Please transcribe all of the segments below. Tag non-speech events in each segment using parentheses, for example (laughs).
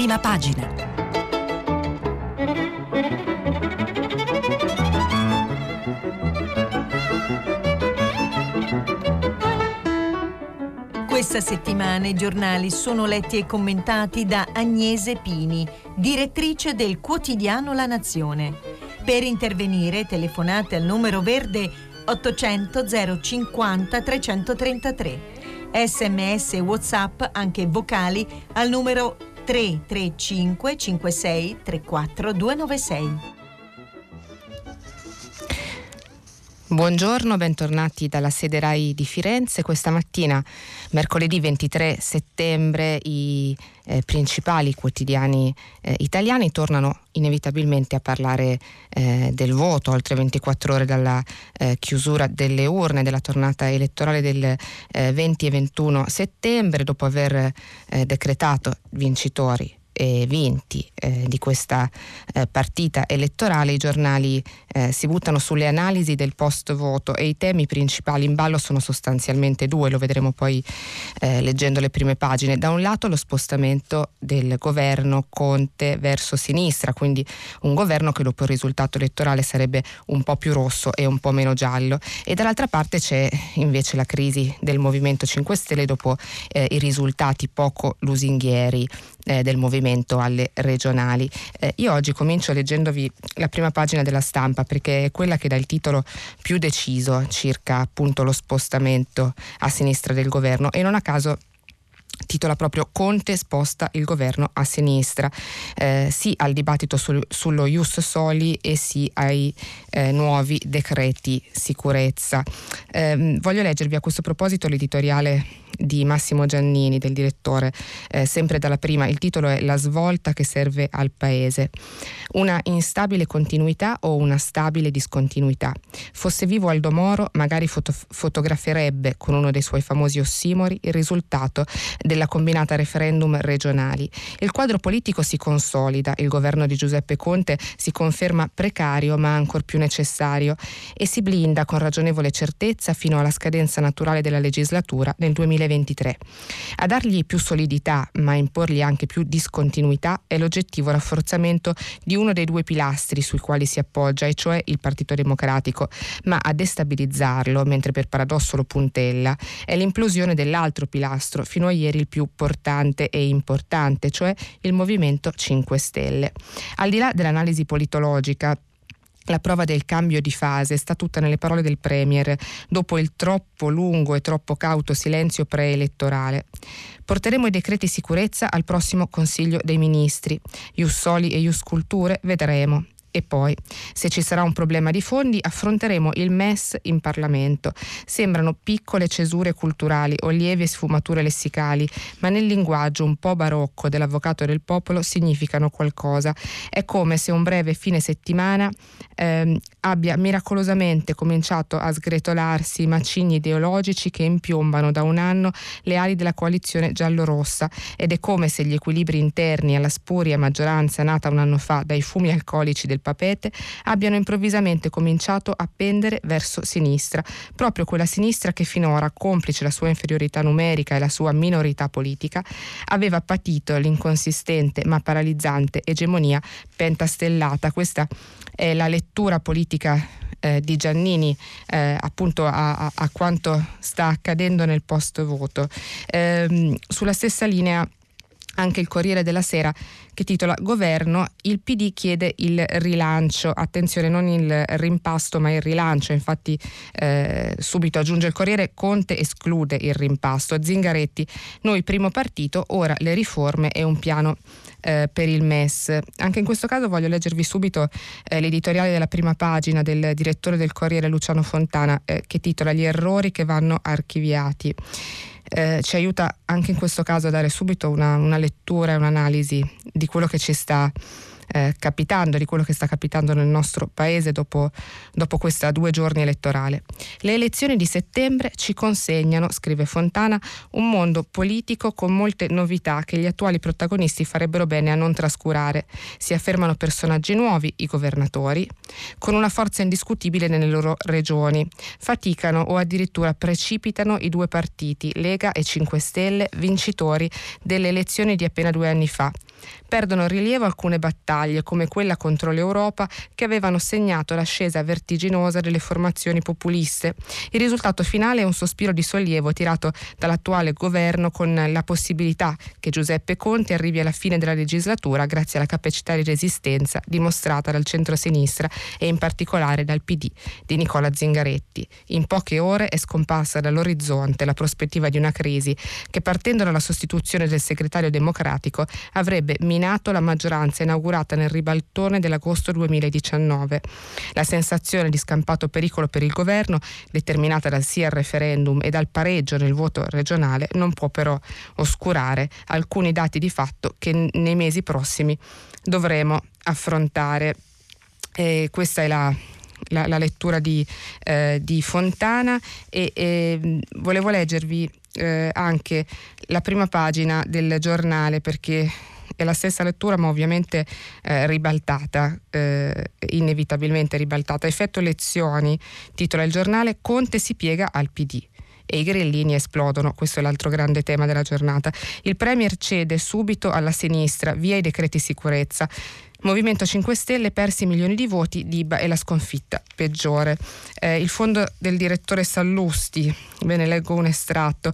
prima pagina. Questa settimana i giornali sono letti e commentati da Agnese Pini, direttrice del quotidiano La Nazione. Per intervenire telefonate al numero verde 800 050 333. Sms e WhatsApp anche vocali al numero 335 56 34 296. Buongiorno, bentornati dalla sede RAI di Firenze. Questa mattina, mercoledì 23 settembre, i eh, principali quotidiani eh, italiani tornano inevitabilmente a parlare eh, del voto, oltre 24 ore dalla eh, chiusura delle urne della tornata elettorale del 20 eh, e 21 settembre, dopo aver eh, decretato vincitori eh, vinti eh, di questa eh, partita elettorale, i giornali eh, si buttano sulle analisi del post voto e i temi principali in ballo sono sostanzialmente due, lo vedremo poi eh, leggendo le prime pagine. Da un lato lo spostamento del governo Conte verso sinistra, quindi un governo che dopo il risultato elettorale sarebbe un po' più rosso e un po' meno giallo. E dall'altra parte c'è invece la crisi del Movimento 5 Stelle dopo eh, i risultati poco lusinghieri eh, del movimento alle regionali. Eh, io oggi comincio leggendovi la prima pagina della stampa perché è quella che dà il titolo più deciso circa appunto lo spostamento a sinistra del governo e non a caso titola proprio Conte sposta il governo a sinistra, eh, sì al dibattito sul, sullo Ius Soli e sì ai eh, nuovi decreti sicurezza. Eh, voglio leggervi a questo proposito l'editoriale di Massimo Giannini, del direttore, eh, sempre dalla prima. Il titolo è La svolta che serve al Paese. Una instabile continuità o una stabile discontinuità. Fosse vivo Aldo Moro, magari foto- fotograferebbe con uno dei suoi famosi ossimori il risultato della combinata referendum regionali. Il quadro politico si consolida, il governo di Giuseppe Conte si conferma precario ma ancor più necessario e si blinda con ragionevole certezza fino alla scadenza naturale della legislatura nel 2020 2023. A dargli più solidità, ma a imporgli anche più discontinuità, è l'oggettivo rafforzamento di uno dei due pilastri sui quali si appoggia, e cioè il Partito Democratico, ma a destabilizzarlo, mentre per paradosso lo puntella, è l'implosione dell'altro pilastro, fino a ieri il più portante e importante, cioè il Movimento 5 Stelle. Al di là dell'analisi politologica, la prova del cambio di fase sta tutta nelle parole del Premier dopo il troppo lungo e troppo cauto silenzio preelettorale. Porteremo i decreti sicurezza al prossimo Consiglio dei Ministri. Ius Soli e Ius Culture vedremo. E poi, se ci sarà un problema di fondi, affronteremo il MES in Parlamento. Sembrano piccole cesure culturali o lievi sfumature lessicali, ma nel linguaggio un po' barocco dell'avvocato del popolo significano qualcosa. È come se un breve fine settimana ehm, abbia miracolosamente cominciato a sgretolarsi i macigni ideologici che impiombano da un anno le ali della coalizione giallorossa ed è come se gli equilibri interni alla spuria maggioranza nata un anno fa dai fumi alcolici del papete abbiano improvvisamente cominciato a pendere verso sinistra, proprio quella sinistra che finora, complice la sua inferiorità numerica e la sua minorità politica, aveva patito l'inconsistente ma paralizzante egemonia pentastellata. Questa è la lettura politica eh, di Giannini eh, appunto a, a, a, quanto sta accadendo nel post voto. Eh, sulla stessa linea anche il Corriere della Sera che titola Governo, il PD chiede il rilancio, attenzione non il rimpasto ma il rilancio, infatti eh, subito aggiunge il Corriere, Conte esclude il rimpasto, Zingaretti, noi primo partito, ora le riforme e un piano eh, per il MES. Anche in questo caso voglio leggervi subito eh, l'editoriale della prima pagina del direttore del Corriere Luciano Fontana eh, che titola Gli errori che vanno archiviati eh, ci aiuta anche in questo caso a dare subito una, una lettura e un'analisi di quello che ci sta eh, capitando, di quello che sta capitando nel nostro paese dopo, dopo questa due giorni elettorale. Le elezioni di settembre ci consegnano, scrive Fontana, un mondo politico con molte novità che gli attuali protagonisti farebbero bene a non trascurare. Si affermano personaggi nuovi, i governatori, con una forza indiscutibile nelle loro regioni. Faticano o addirittura precipitano i due partiti, Lega e 5 Stelle, vincitori delle elezioni di appena due anni fa. Perdono rilievo alcune battaglie, come quella contro l'Europa, che avevano segnato l'ascesa vertiginosa delle formazioni populiste. Il risultato finale è un sospiro di sollievo tirato dall'attuale governo con la possibilità che Giuseppe Conte arrivi alla fine della legislatura grazie alla capacità di resistenza dimostrata dal centro-sinistra e in particolare dal PD di Nicola Zingaretti. In poche ore è scomparsa dall'orizzonte la prospettiva di una crisi che partendo dalla sostituzione del segretario democratico avrebbe minato la maggioranza inaugurata nel ribaltone dell'agosto 2019. La sensazione di scampato pericolo per il governo, determinata dal sì al referendum e dal pareggio nel voto regionale, non può però oscurare alcuni dati di fatto che nei mesi prossimi dovremo affrontare. E questa è la, la, la lettura di, eh, di Fontana e, e, volevo leggervi eh, anche la prima pagina del giornale perché è la stessa lettura ma ovviamente eh, ribaltata, eh, inevitabilmente ribaltata. Effetto lezioni, titola il giornale, Conte si piega al PD e i grillini esplodono, questo è l'altro grande tema della giornata. Il Premier cede subito alla sinistra, via i decreti sicurezza. Movimento 5 Stelle persi milioni di voti, Diba è la sconfitta peggiore. Eh, il fondo del direttore Sallusti, ve ne leggo un estratto.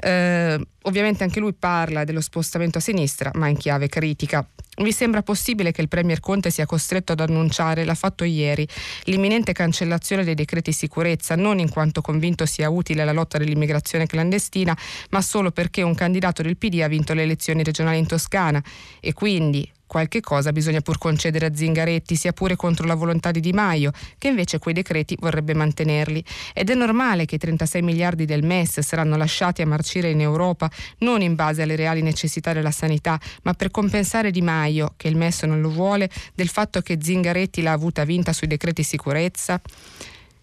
Eh, ovviamente anche lui parla dello spostamento a sinistra, ma in chiave critica. Vi sembra possibile che il Premier Conte sia costretto ad annunciare, l'ha fatto ieri, l'imminente cancellazione dei decreti sicurezza, non in quanto convinto sia utile alla lotta dell'immigrazione clandestina, ma solo perché un candidato del PD ha vinto le elezioni regionali in Toscana e quindi Qualche cosa bisogna pur concedere a Zingaretti, sia pure contro la volontà di Di Maio, che invece quei decreti vorrebbe mantenerli. Ed è normale che i 36 miliardi del MES saranno lasciati a marcire in Europa non in base alle reali necessità della sanità, ma per compensare Di Maio, che il MES non lo vuole, del fatto che Zingaretti l'ha avuta vinta sui decreti sicurezza.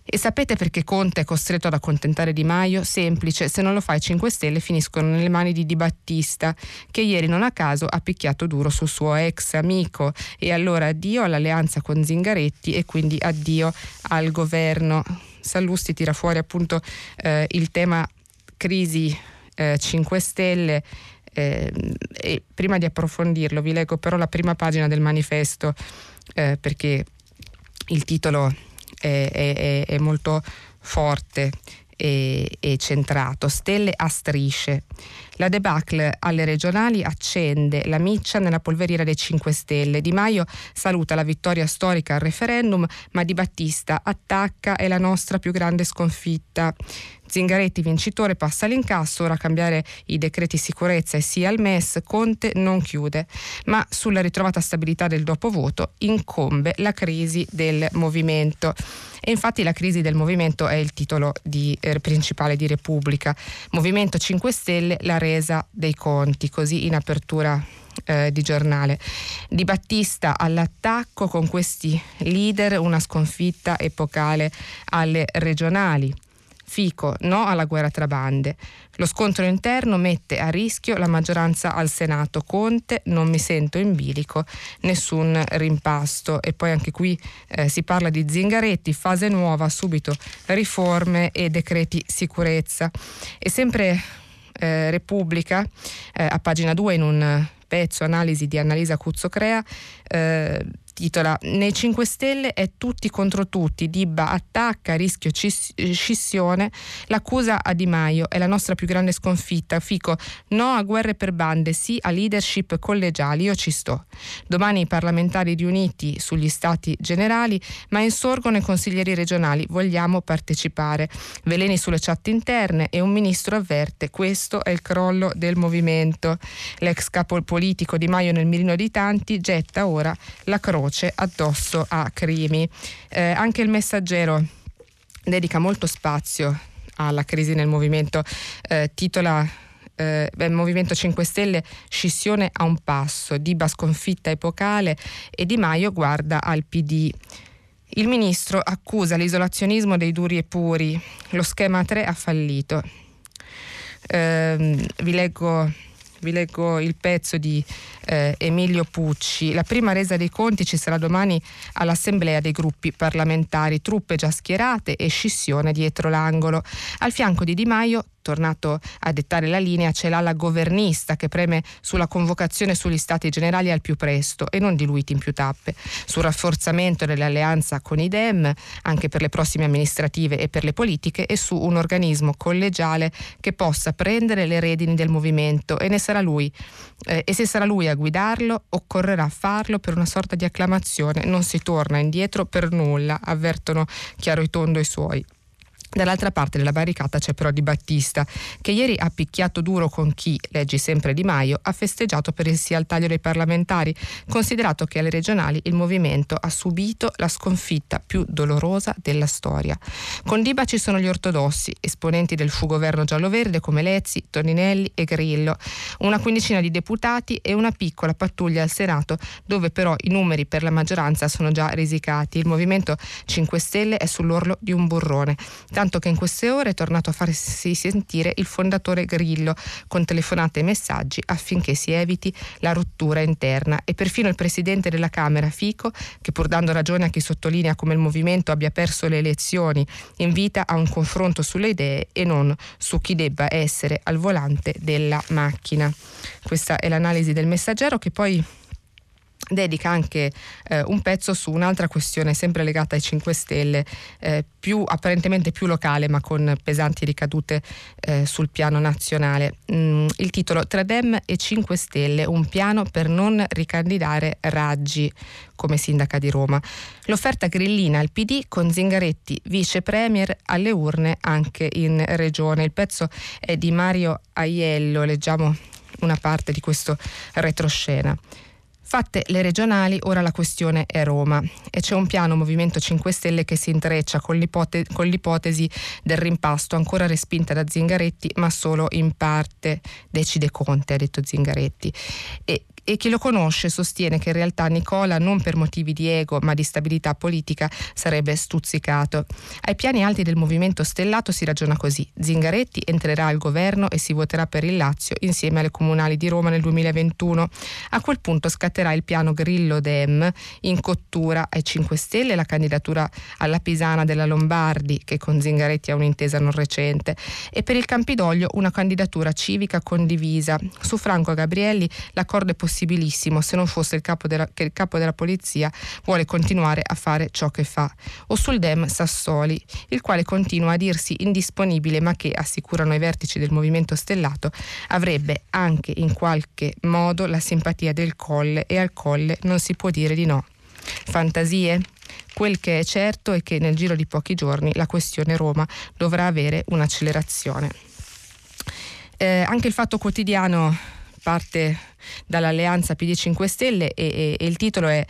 E sapete perché Conte è costretto ad accontentare Di Maio? Semplice, se non lo fa i 5 Stelle finiscono nelle mani di Di Battista, che ieri non a caso ha picchiato duro sul suo ex amico. E allora addio all'alleanza con Zingaretti e quindi addio al governo. Sallusti tira fuori appunto eh, il tema crisi eh, 5 Stelle. Eh, e prima di approfondirlo vi leggo però la prima pagina del manifesto eh, perché il titolo è, è, è molto forte e, e, centrato, stelle a strisce. La debacle alle regionali accende la miccia nella polveriera dei 5 Stelle. Di Maio saluta la vittoria storica al referendum, ma Di Battista attacca è la nostra più grande sconfitta. Zingaretti vincitore passa all'incasso, ora cambiare i decreti sicurezza e sì al MES, Conte non chiude, ma sulla ritrovata stabilità del dopovoto incombe la crisi del movimento. E infatti la crisi del movimento è il titolo di, eh, principale di Repubblica. Movimento 5 Stelle, la resa dei conti, così in apertura eh, di giornale. Di Battista all'attacco con questi leader, una sconfitta epocale alle regionali. Fico, no alla guerra tra bande. Lo scontro interno mette a rischio la maggioranza al Senato. Conte, non mi sento in bilico, nessun rimpasto. E poi anche qui eh, si parla di Zingaretti, fase nuova, subito riforme e decreti sicurezza. E sempre eh, Repubblica, eh, a pagina 2 in un pezzo analisi di Annalisa Cuzzocrea, eh, titola. Nei 5 Stelle è tutti contro tutti, Dibba attacca, rischio scissione, l'accusa a Di Maio è la nostra più grande sconfitta, Fico no a guerre per bande, sì a leadership collegiali, io ci sto. Domani i parlamentari riuniti sugli stati generali, ma insorgono i consiglieri regionali, vogliamo partecipare. Veleni sulle chat interne e un ministro avverte, questo è il crollo del movimento. L'ex capo politico Di Maio nel mirino di tanti getta ora la croce croce addosso a Crimi. Eh, anche il messaggero dedica molto spazio alla crisi nel movimento, eh, titola eh, Movimento 5 Stelle scissione a un passo, Diba sconfitta epocale e Di Maio guarda al PD. Il ministro accusa l'isolazionismo dei duri e puri, lo schema 3 ha fallito. Eh, vi leggo vi leggo il pezzo di eh, Emilio Pucci. La prima resa dei conti ci sarà domani all'assemblea dei gruppi parlamentari, truppe già schierate e scissione dietro l'angolo. Al fianco di Di Maio tornato a dettare la linea, c'è l'ala governista che preme sulla convocazione sugli stati generali al più presto e non diluiti in più tappe, sul rafforzamento dell'alleanza con i Dem anche per le prossime amministrative e per le politiche e su un organismo collegiale che possa prendere le redini del movimento. E ne sarà lui eh, e se sarà lui a guidarlo occorrerà farlo per una sorta di acclamazione, non si torna indietro per nulla, avvertono chiaro e tondo i suoi. Dall'altra parte della barricata c'è però Di Battista, che ieri ha picchiato duro con chi, leggi sempre Di Maio, ha festeggiato per il sì al taglio dei parlamentari, considerato che alle regionali il movimento ha subito la sconfitta più dolorosa della storia. Con Diba ci sono gli ortodossi, esponenti del fu governo giallo-verde come Lezzi, Toninelli e Grillo, una quindicina di deputati e una piccola pattuglia al Senato, dove però i numeri per la maggioranza sono già risicati. Il Movimento 5 Stelle è sull'orlo di un burrone tanto che in queste ore è tornato a farsi sentire il fondatore Grillo con telefonate e messaggi affinché si eviti la rottura interna e perfino il presidente della Camera Fico, che pur dando ragione a chi sottolinea come il movimento abbia perso le elezioni, invita a un confronto sulle idee e non su chi debba essere al volante della macchina. Questa è l'analisi del messaggero che poi dedica anche eh, un pezzo su un'altra questione sempre legata ai 5 Stelle, eh, più, apparentemente più locale ma con pesanti ricadute eh, sul piano nazionale. Mm, il titolo Tra Dem e 5 Stelle, un piano per non ricandidare Raggi come sindaca di Roma. L'offerta grillina al PD con Zingaretti vice premier alle urne anche in regione. Il pezzo è di Mario Aiello, leggiamo una parte di questo retroscena. Fatte le regionali, ora la questione è Roma e c'è un piano Movimento 5 Stelle che si intreccia con, l'ipote- con l'ipotesi del rimpasto ancora respinta da Zingaretti, ma solo in parte. Decide Conte, ha detto Zingaretti. E e chi lo conosce sostiene che in realtà Nicola non per motivi di ego ma di stabilità politica sarebbe stuzzicato. Ai piani alti del movimento stellato si ragiona così. Zingaretti entrerà al governo e si voterà per il Lazio insieme alle comunali di Roma nel 2021. A quel punto scatterà il piano Grillo Dem in cottura ai 5 Stelle la candidatura alla Pisana della Lombardi che con Zingaretti ha un'intesa non recente e per il Campidoglio una candidatura civica condivisa. Su Franco Gabrielli l'accordo è possibile possibilissimo se non fosse il capo della, che il capo della polizia vuole continuare a fare ciò che fa. O sul Dem Sassoli, il quale continua a dirsi indisponibile ma che, assicurano i vertici del movimento stellato, avrebbe anche in qualche modo la simpatia del Colle e al Colle non si può dire di no. Fantasie? Quel che è certo è che nel giro di pochi giorni la questione Roma dovrà avere un'accelerazione. Eh, anche il fatto quotidiano parte dall'alleanza PD 5 Stelle e, e, e, il titolo è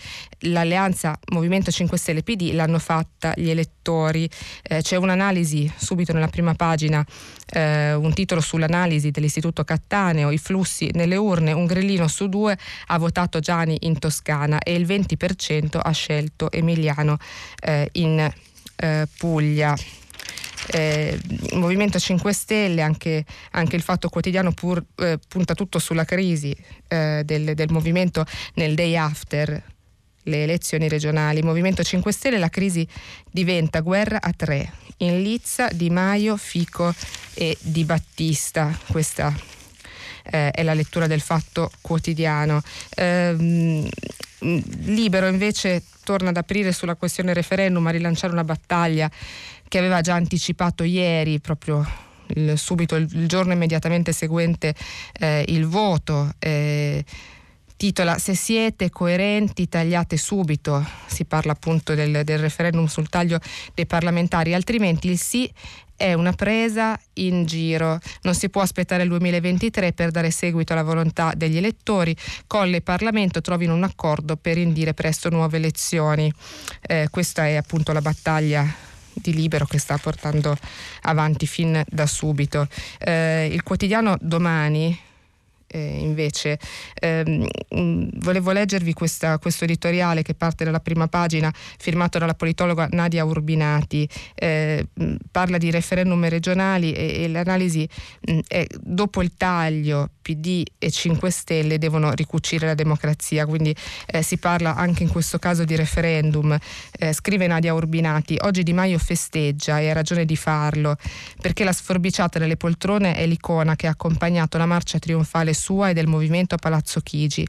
l'alleanza Movimento 5 Stelle PD l'hanno fatta gli elettori. Eh, c'è un'analisi subito nella prima pagina, eh, un titolo sull'analisi dell'Istituto Cattaneo, i flussi nelle urne, un grillino su due ha votato Gianni in Toscana e il 20% ha scelto Emiliano eh, in eh, Puglia eh, il Movimento 5 Stelle, anche, anche il Fatto Quotidiano pur, eh, punta tutto sulla crisi eh, del, del movimento nel day after le elezioni regionali. Movimento 5 Stelle la crisi diventa guerra a tre. In Lizza, Di Maio, Fico e Di Battista. Questa eh, è la lettura del fatto quotidiano. Eh, libero invece torna ad aprire sulla questione referendum, a rilanciare una battaglia che aveva già anticipato ieri proprio il, subito il, il, giorno immediatamente seguente eh, il voto. Eh, titola Se siete coerenti tagliate subito, si parla appunto del, del referendum sul taglio dei parlamentari, altrimenti il sì è una presa in giro. Non si può aspettare il 2023 per dare seguito alla volontà degli elettori. Colle e Parlamento trovino un accordo per indire presto nuove elezioni. Eh, questa è appunto la battaglia di libero che sta portando avanti fin da subito. Eh, il quotidiano domani eh, invece. Eh, volevo leggervi questa, questo editoriale che parte dalla prima pagina, firmato dalla politologa Nadia Urbinati. Eh, parla di referendum regionali e, e l'analisi mh, è dopo il taglio PD e 5 Stelle devono ricucire la democrazia, quindi eh, si parla anche in questo caso di referendum. Eh, scrive Nadia Urbinati, oggi Di Maio festeggia e ha ragione di farlo, perché la sforbiciata delle poltrone è l'icona che ha accompagnato la marcia trionfale sua e del movimento a Palazzo Chigi.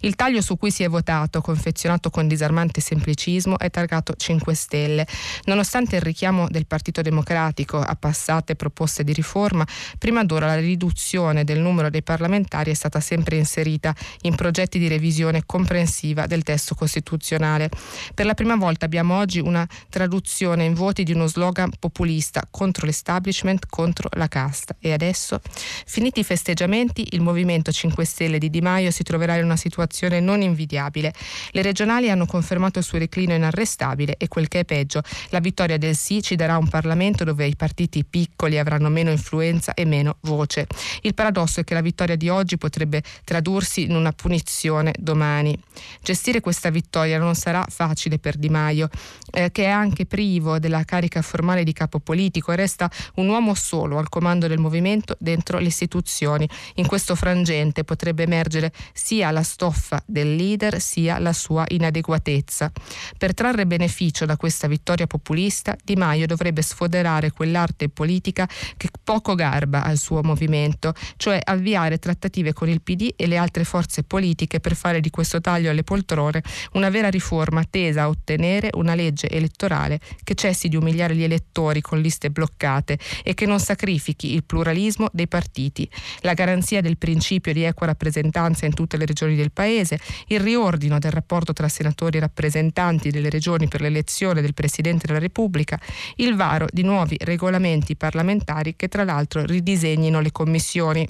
Il taglio su cui si è votato, confezionato con disarmante semplicismo, è targato 5 Stelle. Nonostante il richiamo del Partito Democratico a passate proposte di riforma, prima d'ora la riduzione del numero dei parlamentari è stata sempre inserita in progetti di revisione comprensiva del testo costituzionale. Per la prima volta abbiamo oggi una traduzione in voti di uno slogan populista contro l'establishment, contro la casta. E adesso, finiti i festeggiamenti, il Movimento 5 Stelle di Di Maio si troverà in una situazione non invidiabile. Le regionali hanno confermato il suo declino inarrestabile e quel che è peggio, la vittoria del sì ci darà un Parlamento dove i partiti piccoli avranno meno influenza e meno voce. Il paradosso è che la vittoria di oggi potrebbe tradursi in una punizione domani. Gestire questa vittoria non sarà facile per Di Maio, eh, che è anche privo della carica formale di capo politico e resta un uomo solo al comando del movimento dentro le istituzioni. In questo frangente potrebbe emergere sia la stoffa del leader sia la sua inadeguatezza. Per trarre beneficio da questa vittoria populista, Di Maio dovrebbe sfoderare quell'arte politica che poco garba al suo movimento, cioè avviare trattative con il PD e le altre forze politiche per fare di questo taglio alle poltrone una vera riforma tesa a ottenere una legge elettorale che cessi di umiliare gli elettori con liste bloccate e che non sacrifichi il pluralismo dei partiti, la garanzia del principio di equa rappresentanza in tutte le regioni del Paese, il riordino del rapporto tra senatori e rappresentanti delle regioni per l'elezione del Presidente della Repubblica, il varo di nuovi regolamenti parlamentari che tra l'altro ridisegnino le commissioni.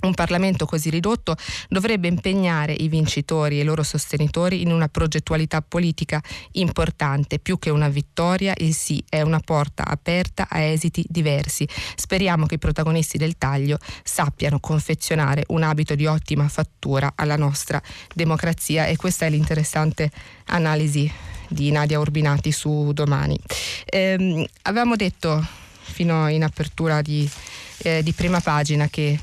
Un Parlamento così ridotto dovrebbe impegnare i vincitori e i loro sostenitori in una progettualità politica importante. Più che una vittoria, il sì è una porta aperta a esiti diversi. Speriamo che i protagonisti del taglio sappiano confezionare un abito di ottima fattura alla nostra democrazia e questa è l'interessante analisi di Nadia Urbinati su domani. Eh, avevamo detto fino in apertura di, eh, di prima pagina che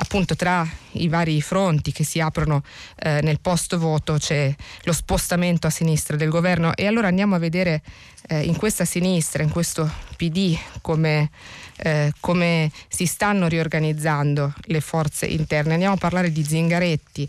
appunto tra i vari fronti che si aprono eh, nel post voto c'è lo spostamento a sinistra del governo e allora andiamo a vedere eh, in questa sinistra, in questo PD come, eh, come si stanno riorganizzando le forze interne. Andiamo a parlare di Zingaretti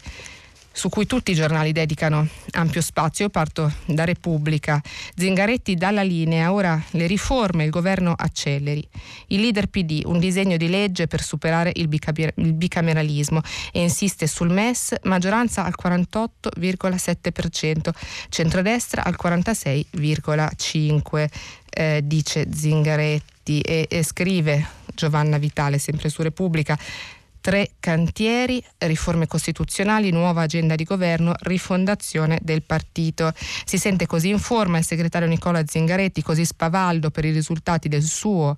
su cui tutti i giornali dedicano ampio spazio. Io parto da Repubblica. Zingaretti dalla linea, ora le riforme, il governo acceleri. Il leader PD, un disegno di legge per superare il, bicameralismo e insiste sul MES, maggioranza al 48,7%, centrodestra al 46,5%, eh, dice Zingaretti e, e scrive Giovanna Vitale, sempre su Repubblica tre cantieri, riforme costituzionali, nuova agenda di governo, rifondazione del partito. Si sente così in forma il segretario Nicola Zingaretti, così spavaldo per i risultati del suo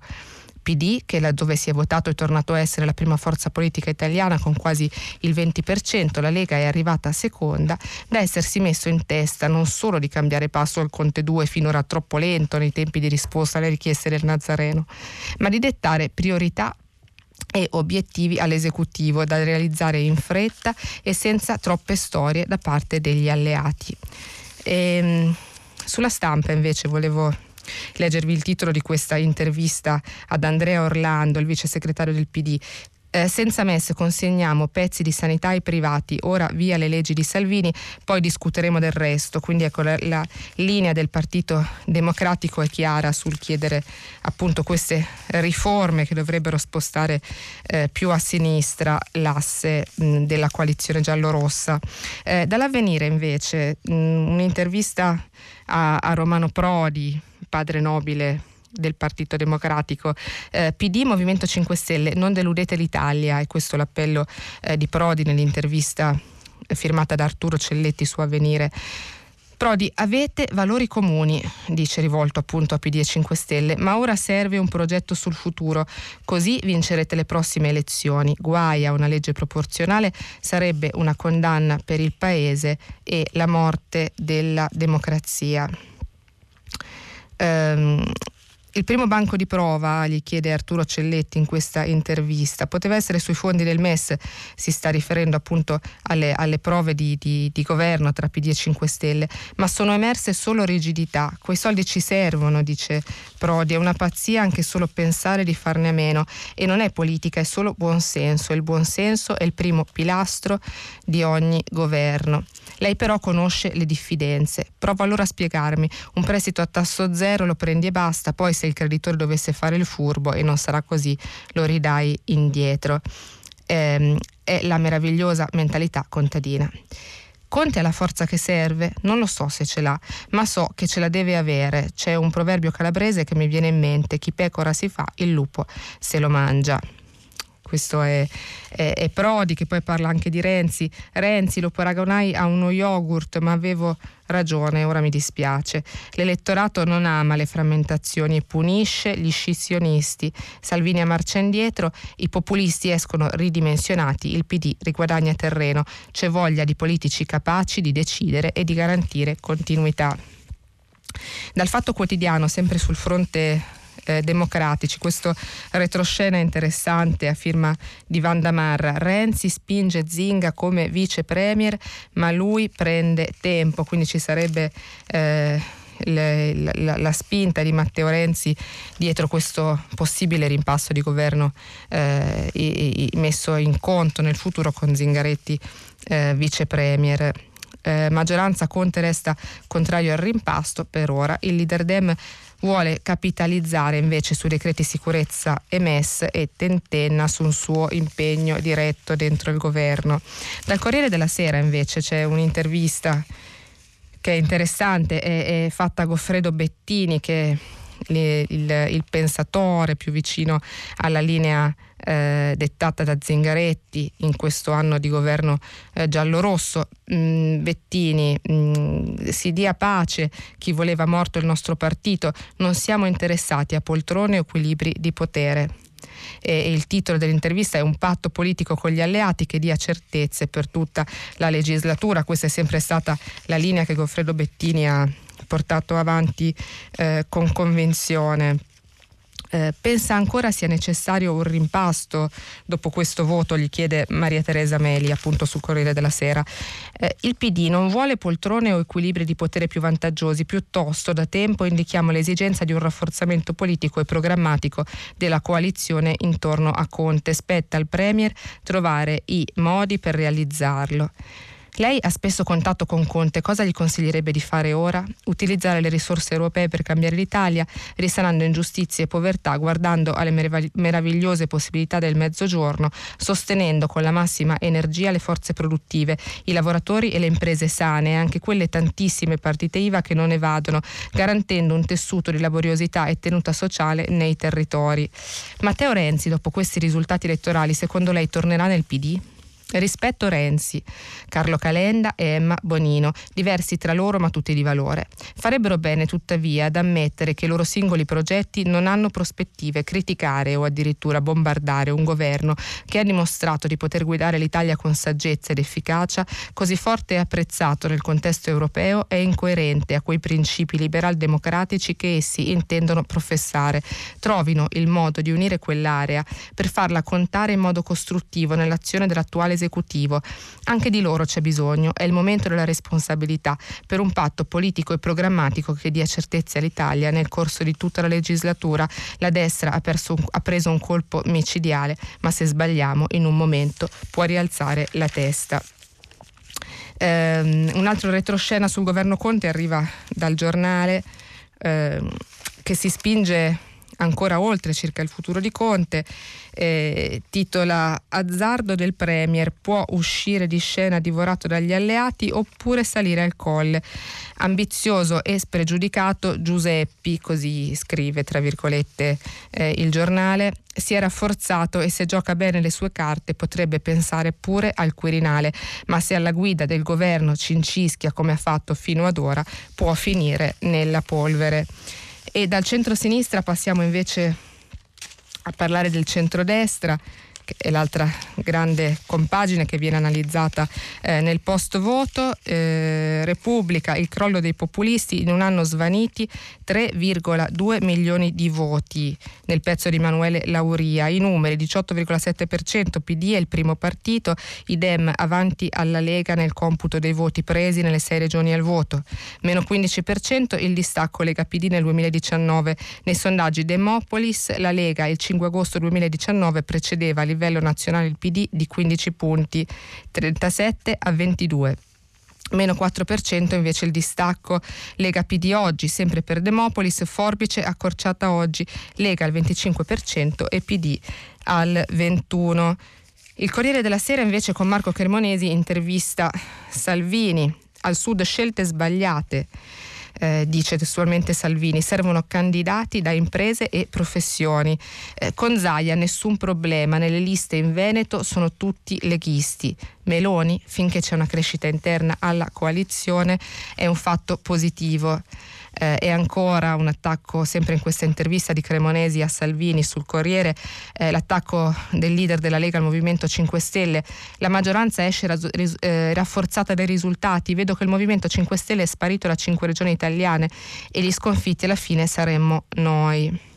PD, che laddove si è votato è tornato a essere la prima forza politica italiana con quasi il 20%, la Lega è arrivata seconda, da essersi messo in testa non solo di cambiare passo al Conte 2 finora troppo lento nei tempi di risposta alle richieste del Nazareno, ma di dettare priorità e obiettivi all'esecutivo da realizzare in fretta e senza troppe storie da parte degli alleati. E, ehm, sulla stampa invece volevo leggervi il titolo di questa intervista ad Andrea Orlando, il vice segretario del PD, eh, senza MES consegniamo pezzi di sanità ai privati, ora via le leggi di Salvini, poi discuteremo del resto. Quindi ecco la, la linea del Partito Democratico è chiara sul chiedere appunto queste riforme che dovrebbero spostare eh, più a sinistra l'asse mh, della coalizione giallorossa. Eh, dall'avvenire invece mh, un'intervista a, a Romano Prodi, padre nobile del Partito Democratico. Eh, PD, Movimento 5 Stelle, non deludete l'Italia, e questo è l'appello eh, di Prodi nell'intervista firmata da Arturo Celletti su Avvenire. Prodi, avete valori comuni, dice rivolto appunto a PD e 5 Stelle, ma ora serve un progetto sul futuro, così vincerete le prossime elezioni. Guai a una legge proporzionale sarebbe una condanna per il Paese e la morte della democrazia. Um, il primo banco di prova, gli chiede Arturo Celletti in questa intervista, poteva essere sui fondi del MES, si sta riferendo appunto alle, alle prove di, di, di, governo tra PD e 5 Stelle, ma sono emerse solo rigidità. Quei soldi ci servono, dice Prodi, è una pazzia anche solo pensare di farne a meno e non è politica, è solo buonsenso. Il buonsenso è il primo pilastro di ogni governo. Lei però conosce le diffidenze. Prova allora a spiegarmi. Un prestito a tasso zero lo prendi e basta, poi se il creditore dovesse fare il furbo e non sarà così, lo ridai indietro. Eh, è la meravigliosa mentalità contadina. Conte ha la forza che serve? Non lo so se ce l'ha, ma so che ce la deve avere. C'è un proverbio calabrese che mi viene in mente, chi pecora si fa, il lupo se lo mangia questo è, è, è, Prodi che poi parla anche di Renzi. Renzi lo paragonai a uno yogurt, ma avevo ragione, ora mi dispiace. L'elettorato non ama le frammentazioni e punisce gli scissionisti. Salvini a marcia indietro, i populisti escono ridimensionati, il PD riguadagna terreno, c'è voglia di politici capaci di decidere e di garantire continuità. Dal fatto quotidiano, sempre sul fronte eh, democratici. Questo retroscena interessante a firma di Vanda Marra. Renzi spinge Zinga come vice premier, ma lui prende tempo, quindi ci sarebbe eh, le, la, la, spinta di Matteo Renzi dietro questo possibile rimpasto di governo eh, i, i, messo in conto nel futuro con Zingaretti eh, vice premier. Eh, maggioranza Conte resta contrario al rimpasto per ora. Il leader Dem vuole capitalizzare invece sui decreti sicurezza e MES e tentenna su un suo impegno diretto dentro il governo. Dal Corriere della Sera invece c'è un'intervista che è interessante, è, è fatta a Goffredo Bettini che il, il, il pensatore più vicino alla linea eh, dettata da Zingaretti in questo anno di governo eh, giallo-rosso. Mm, Bettini, mm, si dia pace chi voleva morto il nostro partito, non siamo interessati a poltrone o equilibri di potere. E il titolo dell'intervista è Un patto politico con gli alleati che dia certezze per tutta la legislatura. Questa è sempre stata la linea che Goffredo Bettini ha portato avanti eh, con convinzione. Eh, pensa ancora sia necessario un rimpasto dopo questo voto, gli chiede Maria Teresa Meli appunto sul Corriere della Sera. Eh, il PD non vuole poltrone o equilibri di potere più vantaggiosi, piuttosto da tempo indichiamo l'esigenza di un rafforzamento politico e programmatico della coalizione intorno a Conte. Spetta al Premier trovare i modi per realizzarlo. Lei ha spesso contatto con Conte, cosa gli consiglierebbe di fare ora? Utilizzare le risorse europee per cambiare l'Italia, risanando ingiustizie e povertà, guardando alle meravigliose possibilità del mezzogiorno, sostenendo con la massima energia le forze produttive, i lavoratori e le imprese sane anche quelle tantissime partite IVA che non evadono, garantendo un tessuto di laboriosità e tenuta sociale nei territori. Matteo Renzi, dopo questi risultati elettorali, secondo lei tornerà nel PD? Rispetto Renzi, Carlo Calenda e Emma Bonino, diversi tra loro ma tutti di valore. Farebbero bene tuttavia ad ammettere che i loro singoli progetti non hanno prospettive, criticare o addirittura bombardare un governo che ha dimostrato di poter guidare l'Italia con saggezza ed efficacia, così forte e apprezzato nel contesto europeo e incoerente a quei principi liberal-democratici che essi intendono professare. Trovino il modo di unire quell'area per farla contare in modo costruttivo nell'azione dell'attuale esecutivo. Anche di loro c'è bisogno, è il momento della responsabilità per un patto politico e programmatico che dia certezze all'Italia. Nel corso di tutta la legislatura la destra ha, perso, ha preso un colpo micidiale, ma se sbagliamo in un momento può rialzare la testa. Um, un altro retroscena sul governo Conte arriva dal giornale um, che si spinge ancora oltre circa il futuro di Conte, eh, titola Azzardo del Premier può uscire di scena divorato dagli alleati oppure salire al colle. Ambizioso e spregiudicato Giuseppi, così scrive tra virgolette eh, il giornale, si è rafforzato e se gioca bene le sue carte potrebbe pensare pure al Quirinale, ma se alla guida del governo cincischia come ha fatto fino ad ora può finire nella polvere. E dal centro-sinistra passiamo invece a parlare del centrodestra è l'altra grande compagine che viene analizzata eh, nel post voto. Eh, Repubblica, il crollo dei populisti in un anno svaniti 3,2 milioni di voti nel pezzo di Emanuele Lauria. I numeri 18,7% PD è il primo partito, idem avanti alla Lega nel computo dei voti presi nelle sei regioni al voto. Meno 15% il distacco Lega PD nel 2019. Nei sondaggi Demopolis la Lega il 5 agosto 2019 precedeva livello nazionale il PD di 15 punti, 37 a 22 meno 4% invece il distacco. Lega PD oggi, sempre per Demopolis, Forbice accorciata oggi, Lega al 25% e PD al 21%. Il Corriere della Sera invece con Marco Cremonesi intervista Salvini, al sud scelte sbagliate eh, dice testualmente Salvini, servono candidati da imprese e professioni. Eh, con Zaia nessun problema, nelle liste in Veneto sono tutti leghisti. Meloni, finché c'è una crescita interna alla coalizione, è un fatto positivo eh, e ancora un attacco sempre in questa intervista di Cremonesi a Salvini sul Corriere, eh, l'attacco del leader della Lega al Movimento 5 Stelle. La maggioranza esce ris- eh, rafforzata dai risultati, vedo che il Movimento 5 Stelle è sparito da cinque regioni italiane e gli sconfitti alla fine saremmo noi.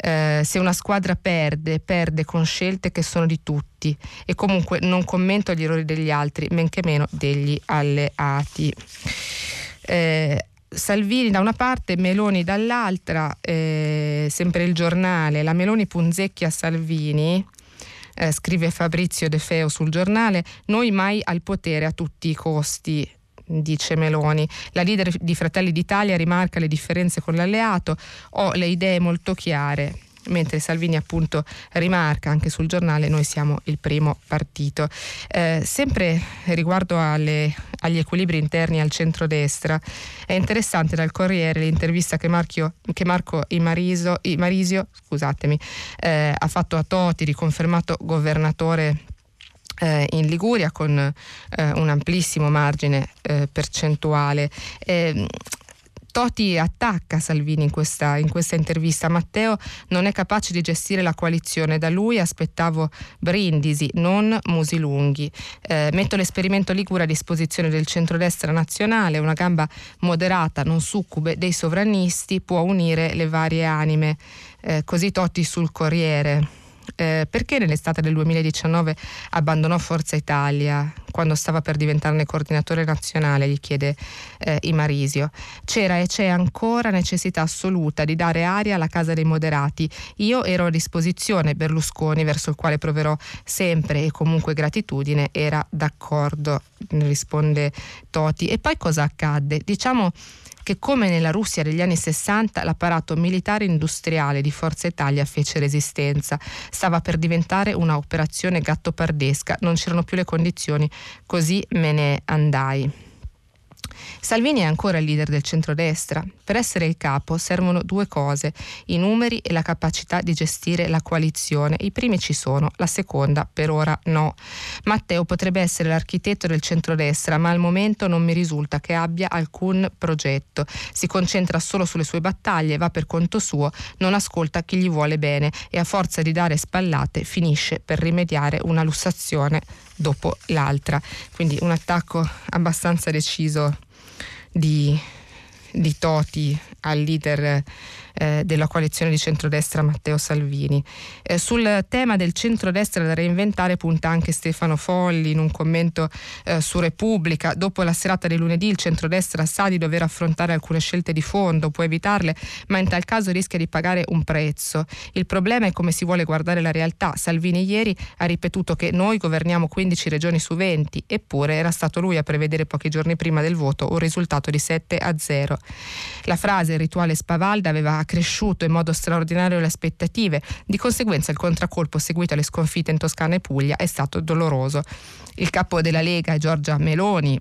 Eh, se una squadra perde, perde con scelte che sono di tutti e comunque non commento gli errori degli altri, men che meno degli alleati. Eh, Salvini da una parte, Meloni dall'altra, eh, sempre il giornale, la Meloni punzecchia Salvini, eh, scrive Fabrizio De Feo sul giornale, noi mai al potere a tutti i costi, dice Meloni. La leader di Fratelli d'Italia rimarca le differenze con l'alleato, ho le idee molto chiare mentre Salvini appunto rimarca anche sul giornale noi siamo il primo partito. Eh, sempre riguardo alle, agli equilibri interni al centrodestra, è interessante dal Corriere l'intervista che, Marchio, che Marco Imariso, Imarisio scusatemi, eh, ha fatto a Toti, riconfermato governatore eh, in Liguria con eh, un amplissimo margine eh, percentuale. Eh, Toti attacca Salvini in questa, in questa, intervista. Matteo non è capace di gestire la coalizione. Da lui aspettavo brindisi, non musi lunghi. Eh, metto l'esperimento Ligure a disposizione del centrodestra nazionale. Una gamba moderata, non succube dei sovranisti può unire le varie anime. Eh, così Totti sul Corriere eh, perché nell'estate del 2019 abbandonò Forza Italia quando stava per diventarne coordinatore nazionale, gli chiede eh, Imarisio. C'era e c'è ancora necessità assoluta di dare aria alla Casa dei Moderati. Io ero a disposizione, Berlusconi, verso il quale proverò sempre e comunque gratitudine, era d'accordo, risponde Toti. E poi cosa accadde? Diciamo che come nella Russia degli anni 60 l'apparato militare industriale di Forza Italia fece resistenza. Stava per diventare una operazione gattopardesca, non c'erano più le condizioni, così me ne andai. Salvini è ancora il leader del centrodestra. Per essere il capo servono due cose, i numeri e la capacità di gestire la coalizione. I primi ci sono, la seconda per ora no. Matteo potrebbe essere l'architetto del centrodestra, ma al momento non mi risulta che abbia alcun progetto. Si concentra solo sulle sue battaglie, va per conto suo, non ascolta chi gli vuole bene e a forza di dare spallate finisce per rimediare una lussazione dopo l'altra. Quindi un attacco abbastanza deciso di, di Toti al leader eh, della coalizione di centrodestra Matteo Salvini. Eh, sul tema del centrodestra da reinventare punta anche Stefano Folli in un commento eh, su Repubblica. Dopo la serata di lunedì il centrodestra sa di dover affrontare alcune scelte di fondo, può evitarle, ma in tal caso rischia di pagare un prezzo. Il problema è come si vuole guardare la realtà. Salvini ieri ha ripetuto che noi governiamo 15 regioni su 20, eppure era stato lui a prevedere pochi giorni prima del voto un risultato di 7 a 0. La frase il rituale spavalda aveva accresciuto in modo straordinario le aspettative, di conseguenza il contraccolpo seguito alle sconfitte in Toscana e Puglia è stato doloroso. Il capo della Lega, Giorgia Meloni,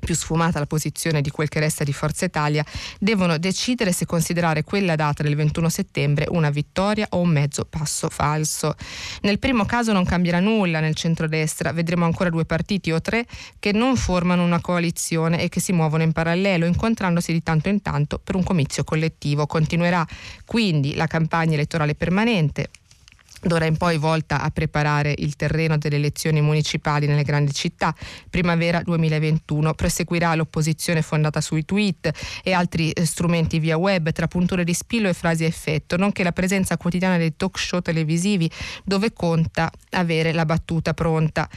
più sfumata la posizione di quel che resta di Forza Italia, devono decidere se considerare quella data del 21 settembre una vittoria o un mezzo passo falso. Nel primo caso non cambierà nulla nel centrodestra, vedremo ancora due partiti o tre che non formano una coalizione e che si muovono in parallelo, incontrandosi di tanto in tanto per un comizio collettivo. Continuerà quindi la campagna elettorale permanente d'ora in poi volta a preparare il terreno delle elezioni municipali nelle grandi città. Primavera 2021 proseguirà l'opposizione fondata sui tweet e altri eh, strumenti via web tra punture di spillo e frasi a effetto, nonché la presenza quotidiana dei talk show televisivi dove conta avere la battuta pronta.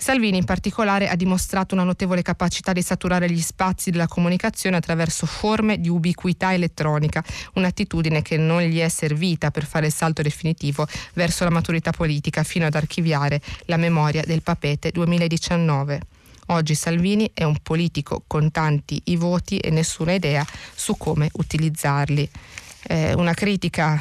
Salvini in particolare ha dimostrato una notevole capacità di saturare gli spazi della comunicazione attraverso forme di ubiquità elettronica, un'attitudine che non gli è servita per fare il salto definitivo verso la maturità politica fino ad archiviare la memoria del papete 2019. Oggi Salvini è un politico con tanti i voti e nessuna idea su come utilizzarli. Eh, una critica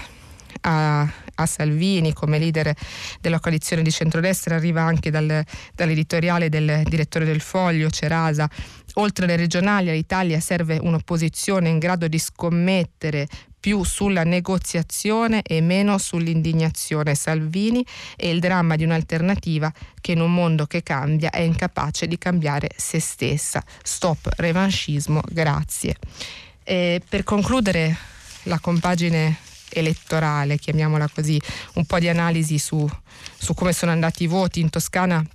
a, a, Salvini come leader della coalizione di centrodestra arriva anche dal, dall'editoriale del direttore del Foglio, Cerasa. Oltre alle regionali all'Italia serve un'opposizione in grado di scommettere più sulla negoziazione e meno sull'indignazione. Salvini e il dramma di un'alternativa che in un mondo che cambia è incapace di cambiare se stessa. Stop revanchismo, grazie. E per concludere la compagine elettorale, chiamiamola così, un po' di analisi su, su come sono andati i voti in Toscana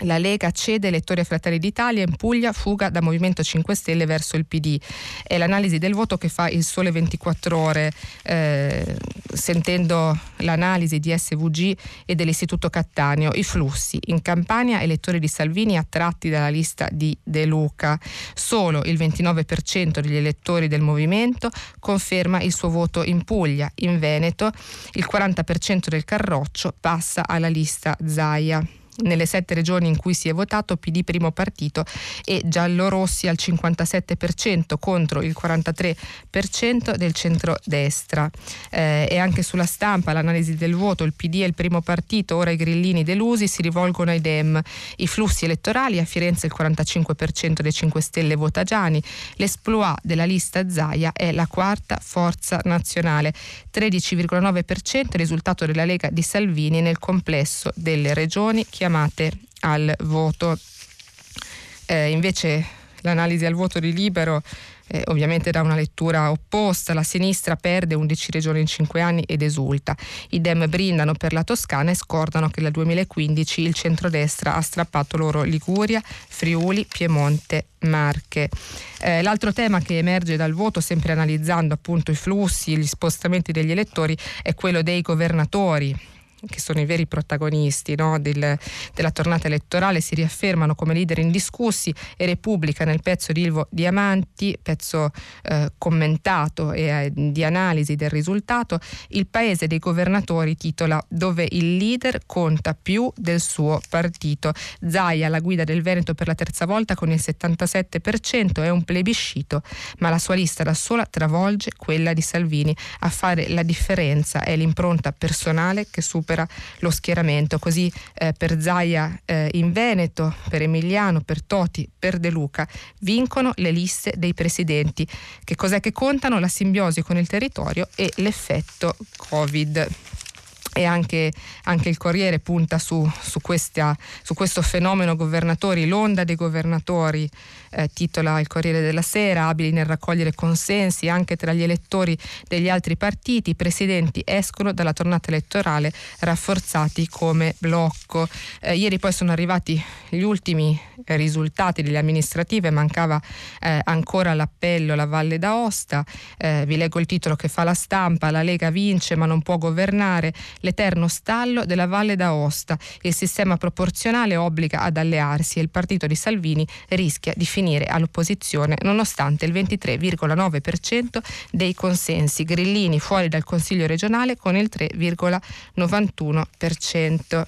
la Lega cede elettori a Fratelli d'Italia, in Puglia fuga da Movimento 5 Stelle verso il PD. È l'analisi del voto che fa il Sole 24 ore, eh, sentendo l'analisi di SVG e dell'Istituto Cattaneo. I flussi. In Campania elettori di Salvini attratti dalla lista di De Luca. Solo il 29% degli elettori del Movimento conferma il suo voto in Puglia. In Veneto il 40% del Carroccio passa alla lista Zaia nelle sette regioni in cui si è votato PD primo partito e giallorossi al 57% contro il 43% del centrodestra. Eh, e anche sulla stampa l'analisi del voto, il PD è il primo partito, ora i grillini delusi si rivolgono ai Dem. I flussi elettorali a Firenze il 45% dei 5 Stelle vota Gianni, l'esploit della lista Zaia è la quarta forza nazionale, 13,9% il risultato della Lega di Salvini nel complesso delle regioni che chiamate al voto. Eh, invece l'analisi al voto di libero eh, ovviamente da una lettura opposta, la sinistra perde 11 regioni in 5 anni ed esulta. I Dem brindano per la Toscana e scordano che nel 2015 il centrodestra ha strappato loro Liguria, Friuli, Piemonte, Marche. Eh, l'altro tema che emerge dal voto, sempre analizzando appunto i flussi, gli spostamenti degli elettori, è quello dei governatori che sono i veri protagonisti no, del, della tornata elettorale, si riaffermano come leader indiscussi e Repubblica nel pezzo di Ilvo Diamanti, pezzo eh, commentato e eh, di analisi del risultato, il paese dei governatori titola dove il leader conta più del suo partito. Zaia alla guida del Veneto per la terza volta con il 77% è un plebiscito, ma la sua lista da sola travolge quella di Salvini. A fare la differenza è l'impronta personale che supera supera lo schieramento. Così eh, per Zaia eh, in Veneto, per Emiliano, per Toti, per De Luca vincono le liste dei presidenti. Che cos'è che contano? La simbiosi con il territorio e l'effetto Covid e anche, anche, il Corriere punta su, su, questa, su, questo fenomeno governatori, l'onda dei governatori, eh, titola il Corriere della Sera, abili nel raccogliere consensi anche tra gli elettori degli altri partiti, i presidenti escono dalla tornata elettorale rafforzati come blocco. Eh, ieri poi sono arrivati gli ultimi risultati delle amministrative, mancava eh, ancora l'appello alla Valle d'Aosta, eh, vi leggo il titolo che fa la stampa, la Lega vince ma non può governare, l'eterno stallo della Valle d'Aosta. Il sistema proporzionale obbliga ad allearsi e il partito di Salvini rischia di finire all'opposizione nonostante il 23,9% dei consensi. Grillini fuori dal Consiglio regionale con il 3,91%.